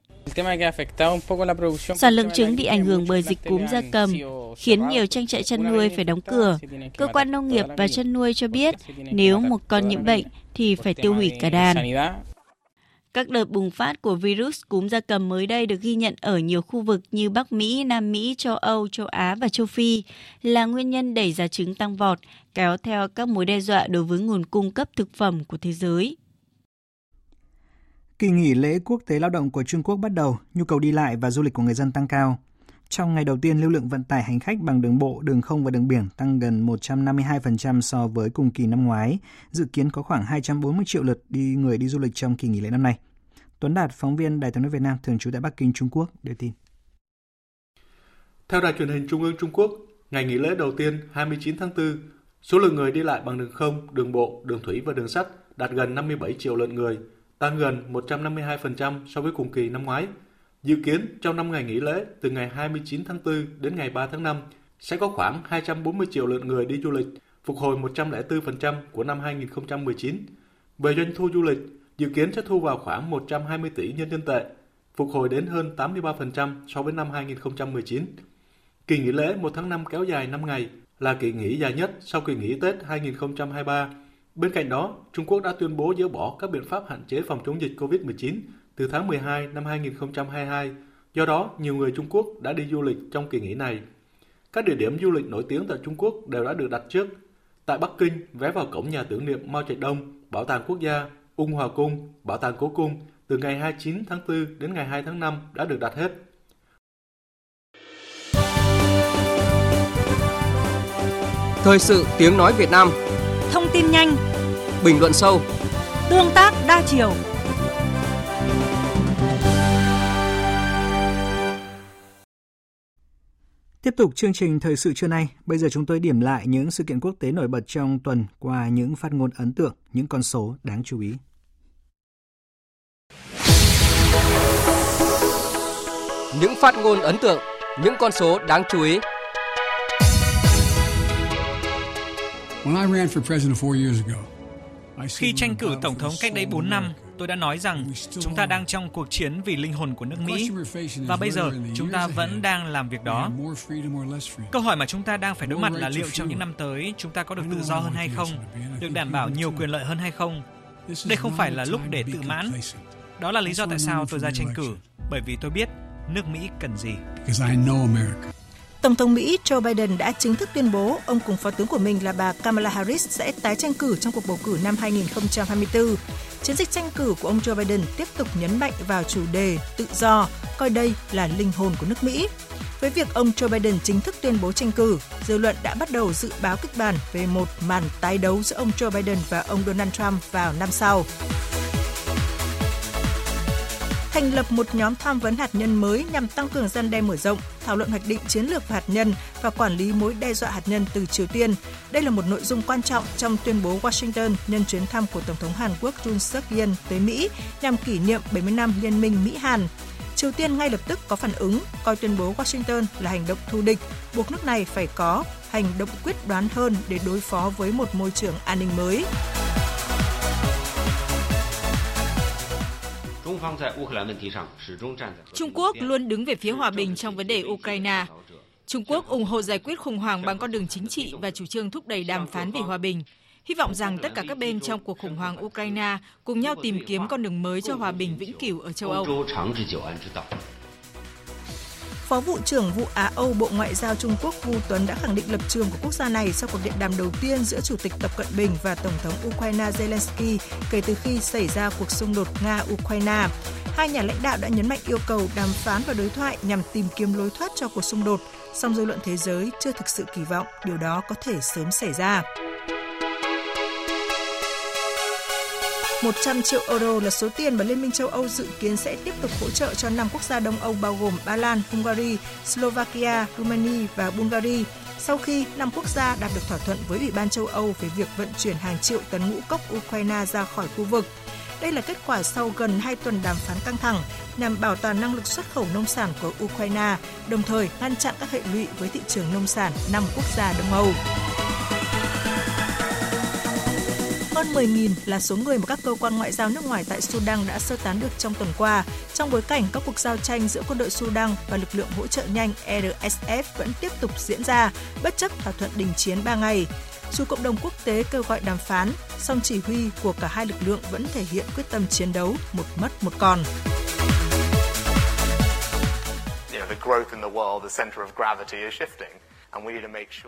Speaker 38: Sản lượng trứng bị ảnh hưởng bởi dịch cúm gia cầm, khiến nhiều trang trại chăn nuôi phải đóng cửa. Cơ quan nông nghiệp và chăn nuôi cho biết nếu một con nhiễm bệnh thì phải tiêu hủy cả đàn. Các đợt bùng phát của virus cúm gia cầm mới đây được ghi nhận ở nhiều khu vực như Bắc Mỹ, Nam Mỹ, châu Âu, châu Á và châu Phi là nguyên nhân đẩy giá trứng tăng vọt, kéo theo các mối đe dọa đối với nguồn cung cấp thực phẩm của thế giới.
Speaker 1: Kỳ nghỉ lễ quốc tế lao động của Trung Quốc bắt đầu, nhu cầu đi lại và du lịch của người dân tăng cao. Trong ngày đầu tiên, lưu lượng vận tải hành khách bằng đường bộ, đường không và đường biển tăng gần 152% so với cùng kỳ năm ngoái. Dự kiến có khoảng 240 triệu lượt đi người đi du lịch trong kỳ nghỉ lễ năm nay. Tuấn Đạt, phóng viên Đài tiếng nói Việt Nam thường trú tại Bắc Kinh, Trung Quốc, đưa tin.
Speaker 39: Theo đài truyền hình Trung ương Trung Quốc, ngày nghỉ lễ đầu tiên 29 tháng 4, số lượng người đi lại bằng đường không, đường bộ, đường thủy và đường sắt đạt gần 57 triệu lượt người, tăng gần 152% so với cùng kỳ năm ngoái – Dự kiến trong năm ngày nghỉ lễ từ ngày 29 tháng 4 đến ngày 3 tháng 5 sẽ có khoảng 240 triệu lượt người đi du lịch, phục hồi 104% của năm 2019. Về doanh thu du lịch, dự kiến sẽ thu vào khoảng 120 tỷ nhân dân tệ, phục hồi đến hơn 83% so với năm 2019. Kỳ nghỉ lễ 1 tháng 5 kéo dài 5 ngày là kỳ nghỉ dài nhất sau kỳ nghỉ Tết 2023. Bên cạnh đó, Trung Quốc đã tuyên bố dỡ bỏ các biện pháp hạn chế phòng chống dịch COVID-19 từ tháng 12 năm 2022. Do đó, nhiều người Trung Quốc đã đi du lịch trong kỳ nghỉ này. Các địa điểm du lịch nổi tiếng tại Trung Quốc đều đã được đặt trước. Tại Bắc Kinh, vé vào cổng nhà tưởng niệm Mao Trạch Đông, Bảo tàng Quốc gia, Ung Hòa Cung, Bảo tàng Cố Cung từ ngày 29 tháng 4 đến ngày 2 tháng 5 đã được đặt hết.
Speaker 40: Thời sự tiếng nói Việt Nam
Speaker 41: Thông tin nhanh
Speaker 40: Bình luận sâu
Speaker 41: Tương tác đa chiều
Speaker 1: Tiếp tục chương trình thời sự trưa nay, bây giờ chúng tôi điểm lại những sự kiện quốc tế nổi bật trong tuần qua những phát ngôn ấn tượng, những con số đáng chú ý.
Speaker 40: Những phát ngôn ấn tượng, những con số đáng chú ý.
Speaker 42: Khi tranh cử Tổng thống cách đây 4 năm, tôi đã nói rằng chúng ta đang trong cuộc chiến vì linh hồn của nước Mỹ và bây giờ chúng ta vẫn đang làm việc đó. Câu hỏi mà chúng ta đang phải đối mặt là liệu trong những năm tới chúng ta có được tự do hơn hay không, được đảm bảo nhiều quyền lợi hơn hay không. Đây không phải là lúc để tự mãn. Đó là lý do tại sao tôi ra tranh cử, bởi vì tôi biết nước Mỹ cần gì.
Speaker 2: Tổng thống Mỹ Joe Biden đã chính thức tuyên bố ông cùng phó tướng của mình là bà Kamala Harris sẽ tái tranh cử trong cuộc bầu cử năm 2024. Chiến dịch tranh cử của ông Joe Biden tiếp tục nhấn mạnh vào chủ đề tự do, coi đây là linh hồn của nước Mỹ. Với việc ông Joe Biden chính thức tuyên bố tranh cử, dư luận đã bắt đầu dự báo kịch bản về một màn tái đấu giữa ông Joe Biden và ông Donald Trump vào năm sau thành lập một nhóm tham vấn hạt nhân mới nhằm tăng cường gian đe mở rộng, thảo luận hoạch định chiến lược hạt nhân và quản lý mối đe dọa hạt nhân từ Triều Tiên. Đây là một nội dung quan trọng trong tuyên bố Washington nhân chuyến thăm của Tổng thống Hàn Quốc Jun suk yeol tới Mỹ nhằm kỷ niệm 70 năm liên minh Mỹ-Hàn. Triều Tiên ngay lập tức có phản ứng, coi tuyên bố Washington là hành động thù địch, buộc nước này phải có hành động quyết đoán hơn để đối phó với một môi trường an ninh mới.
Speaker 41: Trung Quốc luôn đứng về phía hòa bình trong vấn đề Ukraine. Trung Quốc ủng hộ giải quyết khủng hoảng bằng con đường chính trị và chủ trương thúc đẩy đàm phán về hòa bình. Hy vọng rằng tất cả các bên trong cuộc khủng hoảng Ukraine cùng nhau tìm kiếm con đường mới cho hòa bình vĩnh cửu ở châu Âu.
Speaker 2: Phó vụ trưởng vụ Á Âu Bộ Ngoại giao Trung Quốc Vu Tuấn đã khẳng định lập trường của quốc gia này sau cuộc điện đàm đầu tiên giữa Chủ tịch Tập Cận Bình và Tổng thống Ukraine Zelensky kể từ khi xảy ra cuộc xung đột Nga-Ukraine. Hai nhà lãnh đạo đã nhấn mạnh yêu cầu đàm phán và đối thoại nhằm tìm kiếm lối thoát cho cuộc xung đột, song dư luận thế giới chưa thực sự kỳ vọng điều đó có thể sớm xảy ra. 100 triệu euro là số tiền mà Liên minh châu Âu dự kiến sẽ tiếp tục hỗ trợ cho năm quốc gia Đông Âu bao gồm Ba Lan, Hungary, Slovakia, Romania và Bulgaria sau khi năm quốc gia đạt được thỏa thuận với Ủy ban châu Âu về việc vận chuyển hàng triệu tấn ngũ cốc Ukraine ra khỏi khu vực. Đây là kết quả sau gần 2 tuần đàm phán căng thẳng nhằm bảo toàn năng lực xuất khẩu nông sản của Ukraine, đồng thời ngăn chặn các hệ lụy với thị trường nông sản năm quốc gia Đông Âu. Hơn 10.000 là số người mà các cơ quan ngoại giao nước ngoài tại Sudan đã sơ tán được trong tuần qua, trong bối cảnh các cuộc giao tranh giữa quân đội Sudan và lực lượng hỗ trợ nhanh RSF vẫn tiếp tục diễn ra, bất chấp thỏa thuận đình chiến 3 ngày. Dù cộng đồng quốc tế kêu gọi đàm phán, song chỉ huy của cả hai lực lượng vẫn thể hiện quyết tâm chiến đấu một mất một còn.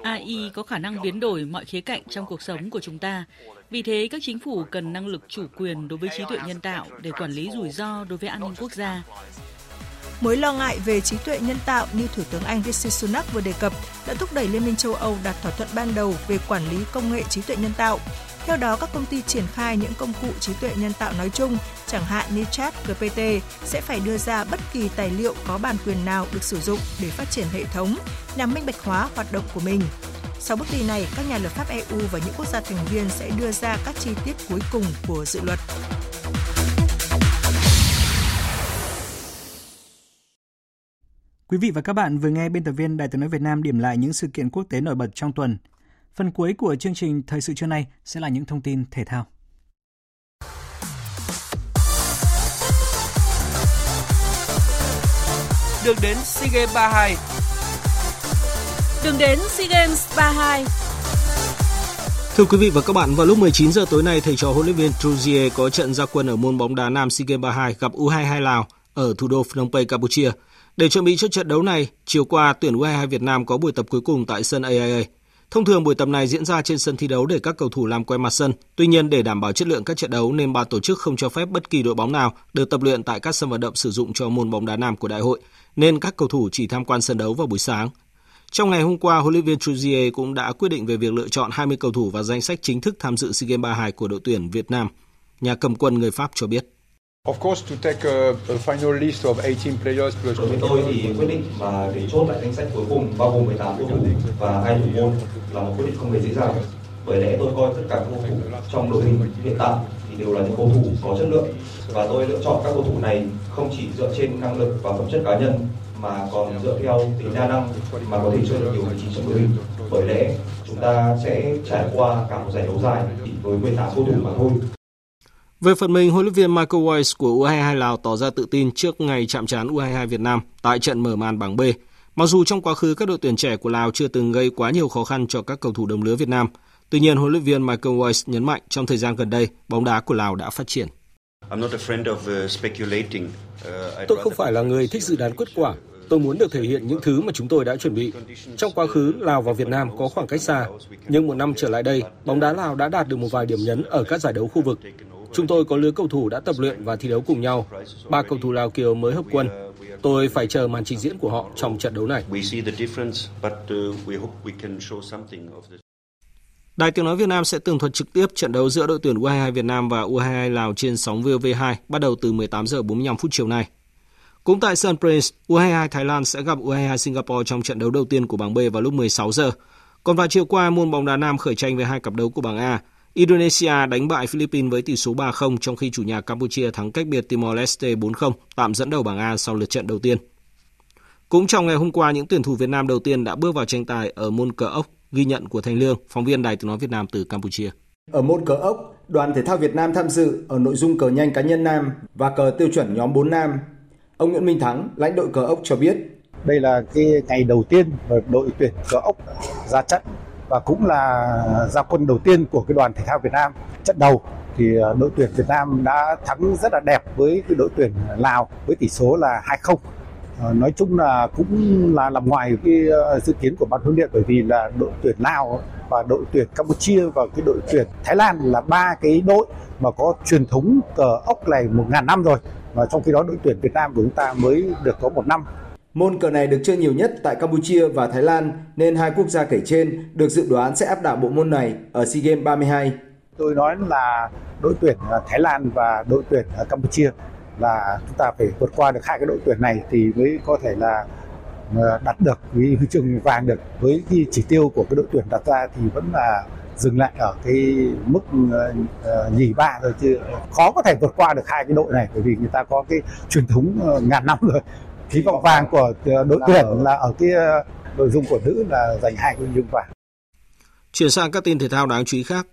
Speaker 43: AI có khả năng biến đổi mọi khía cạnh trong cuộc sống của chúng ta. Vì thế, các chính phủ cần năng lực chủ quyền đối với trí tuệ nhân tạo để quản lý rủi ro đối với an ninh quốc gia.
Speaker 2: Mối lo ngại về trí tuệ nhân tạo như Thủ tướng Anh Rishi Sunak vừa đề cập đã thúc đẩy Liên minh châu Âu đạt thỏa thuận ban đầu về quản lý công nghệ trí tuệ nhân tạo. Theo đó, các công ty triển khai những công cụ trí tuệ nhân tạo nói chung, chẳng hạn như chat GPT, sẽ phải đưa ra bất kỳ tài liệu có bản quyền nào được sử dụng để phát triển hệ thống nhằm minh bạch hóa hoạt động của mình. Sau bước đi này, các nhà lập pháp EU và những quốc gia thành viên sẽ đưa ra các chi tiết cuối cùng của dự luật.
Speaker 1: Quý vị và các bạn vừa nghe biên tập viên Đài tiếng nói Việt Nam điểm lại những sự kiện quốc tế nổi bật trong tuần. Phần cuối của chương trình Thời sự trưa nay sẽ là những thông tin thể thao.
Speaker 40: Đường đến SEA Games 32
Speaker 41: Đường đến SEA Games 32
Speaker 44: Thưa quý vị và các bạn, vào lúc 19 giờ tối nay, thầy trò huấn luyện viên Truzier có trận ra quân ở môn bóng đá nam SEA Games 32 gặp U22 Lào ở thủ đô Phnom Penh, Campuchia. Để chuẩn bị cho trận đấu này, chiều qua tuyển U22 Việt Nam có buổi tập cuối cùng tại sân AIA. Thông thường buổi tập này diễn ra trên sân thi đấu để các cầu thủ làm quen mặt sân. Tuy nhiên để đảm bảo chất lượng các trận đấu nên ban tổ chức không cho phép bất kỳ đội bóng nào được tập luyện tại các sân vận động sử dụng cho môn bóng đá nam của đại hội, nên các cầu thủ chỉ tham quan sân đấu vào buổi sáng. Trong ngày hôm qua, huấn luyện viên Truzier cũng đã quyết định về việc lựa chọn 20 cầu thủ vào danh sách chính thức tham dự SEA Games 32 của đội tuyển Việt Nam. Nhà cầm quân người Pháp cho biết.
Speaker 45: Đội tôi thì quyết định và để chốt lại danh sách cuối cùng bao gồm 18 cầu thủ và hai thủ môn là một quyết định không hề dễ dàng. Bởi lẽ tôi coi tất cả các cầu thủ trong đội hình hiện tại thì đều là những cầu thủ có chất lượng và tôi lựa chọn các cầu thủ này không chỉ dựa trên năng lực và phẩm chất cá nhân mà còn dựa theo tính đa năng mà có thể chơi được nhiều vị trí trong đội hình. Bởi lẽ chúng ta sẽ trải qua cả một giải đấu dài chỉ với 18 cầu thủ mà thôi.
Speaker 44: Về phần mình, huấn luyện viên Michael Weiss của U22 Lào tỏ ra tự tin trước ngày chạm trán U22 Việt Nam tại trận mở màn bảng B. Mặc dù trong quá khứ các đội tuyển trẻ của Lào chưa từng gây quá nhiều khó khăn cho các cầu thủ đồng lứa Việt Nam, tuy nhiên huấn luyện viên Michael Weiss nhấn mạnh trong thời gian gần đây, bóng đá của Lào đã phát triển.
Speaker 46: Tôi không phải là người thích dự đoán kết quả. Tôi muốn được thể hiện những thứ mà chúng tôi đã chuẩn bị. Trong quá khứ, Lào và Việt Nam có khoảng cách xa, nhưng một năm trở lại đây, bóng đá Lào đã đạt được một vài điểm nhấn ở các giải đấu khu vực. Chúng tôi có lứa cầu thủ đã tập luyện và thi đấu cùng nhau. Ba cầu thủ Lào Kiều mới hợp quân. Tôi phải chờ màn trình diễn của họ trong trận đấu này.
Speaker 44: Đài Tiếng Nói Việt Nam sẽ tường thuật trực tiếp trận đấu giữa đội tuyển U22 Việt Nam và U22 Lào trên sóng VOV2 bắt đầu từ 18 giờ 45 phút chiều nay. Cũng tại sân Prince, U22 Thái Lan sẽ gặp U22 Singapore trong trận đấu đầu tiên của bảng B vào lúc 16 giờ. Còn vào chiều qua, môn bóng đá nam khởi tranh với hai cặp đấu của bảng A. Indonesia đánh bại Philippines với tỷ số 3-0 trong khi chủ nhà Campuchia thắng cách biệt Timor-Leste 4-0, tạm dẫn đầu bảng A sau lượt trận đầu tiên. Cũng trong ngày hôm qua, những tuyển thủ Việt Nam đầu tiên đã bước vào tranh tài ở môn cờ ốc, ghi nhận của Thành Lương, phóng viên Đài Tiếng Nói Việt Nam từ Campuchia.
Speaker 47: Ở môn cờ ốc, đoàn thể thao Việt Nam tham dự ở nội dung cờ nhanh cá nhân nam và cờ tiêu chuẩn nhóm 4 nam. Ông Nguyễn Minh Thắng, lãnh đội cờ ốc cho biết.
Speaker 48: Đây là cái ngày đầu tiên mà đội tuyển cờ ốc ra trận và cũng là gia quân đầu tiên của cái đoàn thể thao Việt Nam. Trận đầu thì ờ, đội tuyển Việt Nam đã thắng rất là đẹp với cái đội tuyển Lào với tỷ số là 2-0. Ờ, nói chung là cũng là làm ngoài cái ờ, dự kiến của ban huấn luyện bởi vì là đội tuyển Lào và đội tuyển Campuchia và cái đội tuyển Thái Lan là ba cái đội mà có truyền thống cờ ốc này một ngàn năm rồi và trong khi đó đội tuyển Việt Nam của chúng ta mới được có một năm
Speaker 47: Môn cờ này được chơi nhiều nhất tại Campuchia và Thái Lan nên hai quốc gia kể trên được dự đoán sẽ áp đảo bộ môn này ở SEA Games 32.
Speaker 48: Tôi nói là đội tuyển Thái Lan và đội tuyển Campuchia là chúng ta phải vượt qua được hai cái đội tuyển này thì mới có thể là đạt được cái huy chương vàng được với cái chỉ tiêu của cái đội tuyển đặt ra thì vẫn là dừng lại ở cái mức uh, nhì ba thôi chứ khó có thể vượt qua được hai cái đội này bởi vì người ta có cái truyền thống uh, ngàn năm rồi hy vọng vàng của đội tuyển là ở cái nội dung của nữ là giành hai huy chương vàng.
Speaker 44: Chuyển sang các tin thể thao đáng chú ý khác.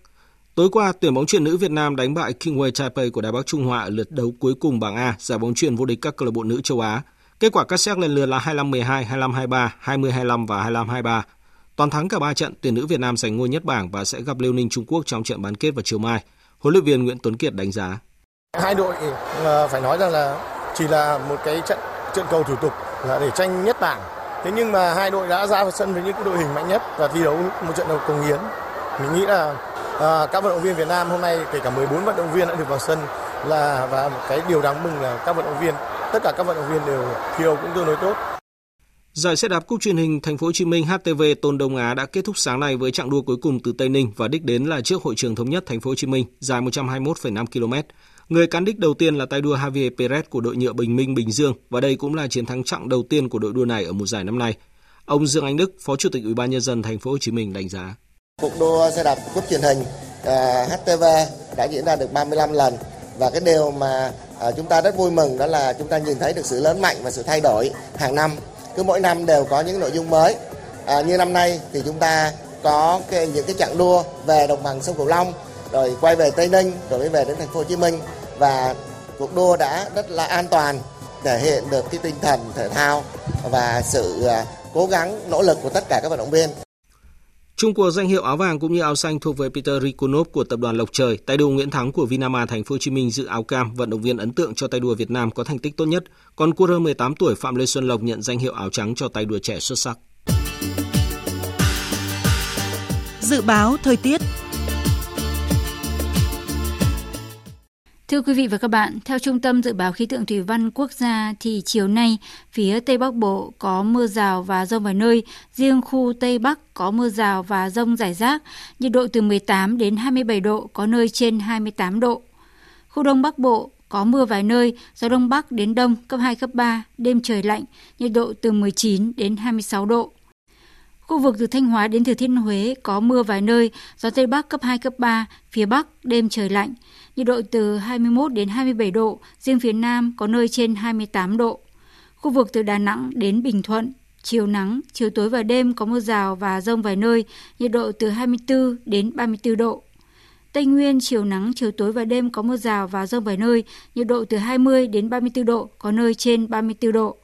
Speaker 44: Tối qua, tuyển bóng chuyền nữ Việt Nam đánh bại Kingway Taipei của Đài Bắc Trung Hoa ở lượt đấu cuối cùng bảng A, giải bóng chuyền vô địch các câu lạc bộ nữ châu Á. Kết quả các xét lần lượt là 25-12, 25-23, 20-25 và 25-23. Toàn thắng cả 3 trận, tuyển nữ Việt Nam giành ngôi nhất bảng và sẽ gặp Liêu Ninh Trung Quốc trong trận bán kết vào chiều mai. Huấn luyện viên Nguyễn Tuấn Kiệt đánh giá.
Speaker 49: Hai đội ờ, phải nói rằng là chỉ là một cái trận trận cầu thủ tục là để tranh nhất bảng. Thế nhưng mà hai đội đã ra sân với những đội hình mạnh nhất và thi đấu một trận đấu công hiến. Mình nghĩ là à, các vận động viên Việt Nam hôm nay kể cả 14 vận động viên đã được vào sân là và một cái điều đáng mừng là các vận động viên tất cả các vận động viên đều thi đấu cũng tương đối tốt.
Speaker 44: Giải xe đạp cúp truyền hình Thành phố Hồ Chí Minh HTV Tôn Đông Á đã kết thúc sáng nay với chặng đua cuối cùng từ Tây Ninh và đích đến là trước hội trường thống nhất Thành phố Hồ Chí Minh dài 121,5 km. Người cán đích đầu tiên là tay đua Javier Perez của đội nhựa Bình Minh Bình Dương và đây cũng là chiến thắng chặng đầu tiên của đội đua này ở mùa giải năm nay. Ông Dương Anh Đức, Phó Chủ tịch Ủy ban nhân dân Thành phố Hồ Chí Minh đánh giá.
Speaker 50: Cuộc đua xe đạp cúp truyền hình à, uh, HTV đã diễn ra được 35 lần và cái điều mà uh, chúng ta rất vui mừng đó là chúng ta nhìn thấy được sự lớn mạnh và sự thay đổi hàng năm. Cứ mỗi năm đều có những nội dung mới. À, như năm nay thì chúng ta có cái, những cái chặng đua về đồng bằng sông Cửu Long rồi quay về Tây Ninh rồi mới về đến thành phố Hồ Chí Minh và cuộc đua đã rất là an toàn thể hiện được cái tinh thần thể thao và sự à, cố gắng nỗ lực của tất cả các vận động viên.
Speaker 44: Trung cuộc danh hiệu áo vàng cũng như áo xanh thuộc về Peter Rikunov của tập đoàn Lộc Trời. Tay đua Nguyễn Thắng của Vinama Thành phố Hồ Chí Minh dự áo cam, vận động viên ấn tượng cho tay đua Việt Nam có thành tích tốt nhất. Còn cua 18 tuổi Phạm Lê Xuân Lộc nhận danh hiệu áo trắng cho tay đua trẻ xuất sắc.
Speaker 51: Dự báo thời tiết
Speaker 32: Thưa quý vị và các bạn, theo Trung tâm Dự báo Khí tượng Thủy văn Quốc gia thì chiều nay, phía Tây Bắc Bộ có mưa rào và rông vài nơi, riêng khu Tây Bắc có mưa rào và rông rải rác, nhiệt độ từ 18 đến 27 độ, có nơi trên 28 độ. Khu Đông Bắc Bộ có mưa vài nơi, gió Đông Bắc đến Đông cấp 2, cấp 3, đêm trời lạnh, nhiệt độ từ 19 đến 26 độ. Khu vực từ Thanh Hóa đến Thừa Thiên Huế có mưa vài nơi, gió Tây Bắc cấp 2, cấp 3, phía Bắc đêm trời lạnh, nhiệt độ từ 21 đến 27 độ, riêng phía Nam có nơi trên 28 độ. Khu vực từ Đà Nẵng đến Bình Thuận, chiều nắng, chiều tối và đêm có mưa rào và rông vài nơi, nhiệt độ từ 24 đến 34 độ. Tây Nguyên chiều nắng, chiều tối và đêm có mưa rào và rông vài nơi, nhiệt độ từ 20 đến 34 độ, có nơi trên 34 độ.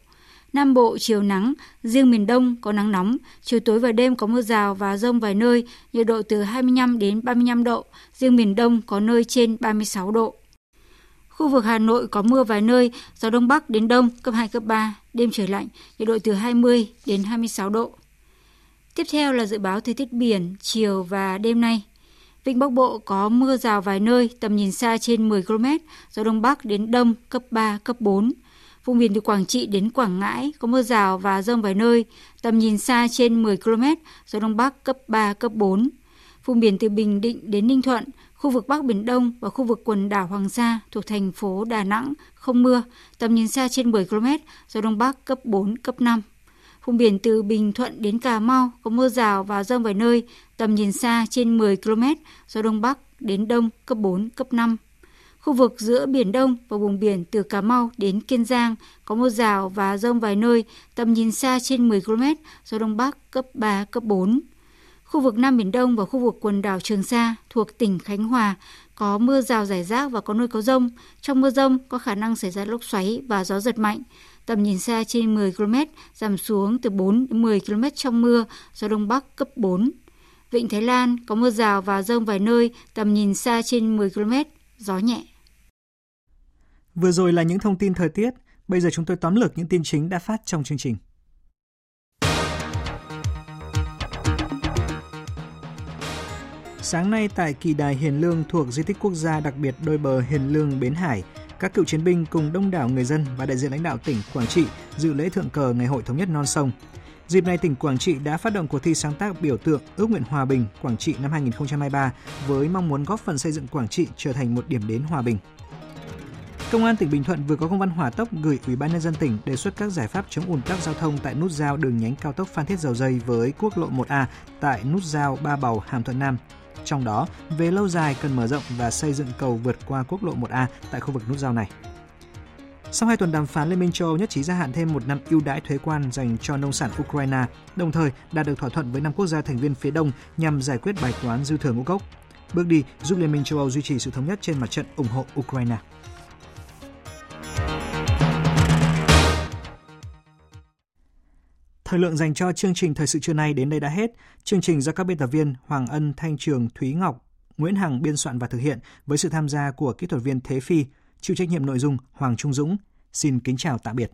Speaker 32: Nam Bộ chiều nắng, riêng miền Đông có nắng nóng, chiều tối và đêm có mưa rào và rông vài nơi, nhiệt độ từ 25 đến 35 độ, riêng miền Đông có nơi trên 36 độ. Khu vực Hà Nội có mưa vài nơi, gió Đông Bắc đến Đông cấp 2, cấp 3, đêm trời lạnh, nhiệt độ từ 20 đến 26 độ. Tiếp theo là dự báo thời tiết biển chiều và đêm nay. Vịnh Bắc Bộ có mưa rào vài nơi, tầm nhìn xa trên 10 km, gió Đông Bắc đến Đông cấp 3, cấp 4. Vùng biển từ Quảng Trị đến Quảng Ngãi có mưa rào và rông vài nơi, tầm nhìn xa trên 10 km, gió Đông Bắc cấp 3, cấp 4. Vùng biển từ Bình Định đến Ninh Thuận, khu vực Bắc Biển Đông và khu vực quần đảo Hoàng Sa thuộc thành phố Đà Nẵng không mưa, tầm nhìn xa trên 10 km, gió Đông Bắc cấp 4, cấp 5. Vùng biển từ Bình Thuận đến Cà Mau có mưa rào và rông vài nơi, tầm nhìn xa trên 10 km, gió Đông Bắc đến Đông cấp 4, cấp 5. Khu vực giữa Biển Đông và vùng biển từ Cà Mau đến Kiên Giang có mưa rào và rông vài nơi, tầm nhìn xa trên 10 km, gió Đông Bắc cấp 3, cấp 4. Khu vực Nam Biển Đông và khu vực quần đảo Trường Sa thuộc tỉnh Khánh Hòa có mưa rào rải rác và có nơi có rông. Trong mưa rông có khả năng xảy ra lốc xoáy và gió giật mạnh. Tầm nhìn xa trên 10 km, giảm xuống từ 4 đến 10 km trong mưa, gió Đông Bắc cấp 4. Vịnh Thái Lan có mưa rào và rông vài nơi, tầm nhìn xa trên 10 km, gió nhẹ.
Speaker 1: Vừa rồi là những thông tin thời tiết, bây giờ chúng tôi tóm lược những tin chính đã phát trong chương trình. Sáng nay tại kỳ đài Hiền Lương thuộc di tích quốc gia đặc biệt đôi bờ Hiền Lương Bến Hải, các cựu chiến binh cùng đông đảo người dân và đại diện lãnh đạo tỉnh Quảng Trị dự lễ thượng cờ Ngày hội thống nhất non sông. Dịp này tỉnh Quảng Trị đã phát động cuộc thi sáng tác biểu tượng ước nguyện hòa bình Quảng Trị năm 2023 với mong muốn góp phần xây dựng Quảng Trị trở thành một điểm đến hòa bình. Công an tỉnh Bình Thuận vừa có công văn hỏa tốc gửi Ủy ban nhân dân tỉnh đề xuất các giải pháp chống ùn tắc giao thông tại nút giao đường nhánh cao tốc Phan Thiết Dầu Dây với quốc lộ 1A tại nút giao Ba Bầu Hàm Thuận Nam. Trong đó, về lâu dài cần mở rộng và xây dựng cầu vượt qua quốc lộ 1A tại khu vực nút giao này. Sau hai tuần đàm phán, Liên minh châu Âu nhất trí gia hạn thêm một năm ưu đãi thuế quan dành cho nông sản Ukraine, đồng thời đạt được thỏa thuận với năm quốc gia thành viên phía Đông nhằm giải quyết bài toán dư thừa ngũ cốc. Bước đi giúp Liên minh châu Âu duy trì sự thống nhất trên mặt trận ủng hộ Ukraine. Thời lượng dành cho chương trình thời sự trưa nay đến đây đã hết. Chương trình do các biên tập viên Hoàng Ân, Thanh Trường, Thúy Ngọc, Nguyễn Hằng biên soạn và thực hiện với sự tham gia của kỹ thuật viên Thế Phi, chịu trách nhiệm nội dung Hoàng Trung Dũng. Xin kính chào tạm biệt.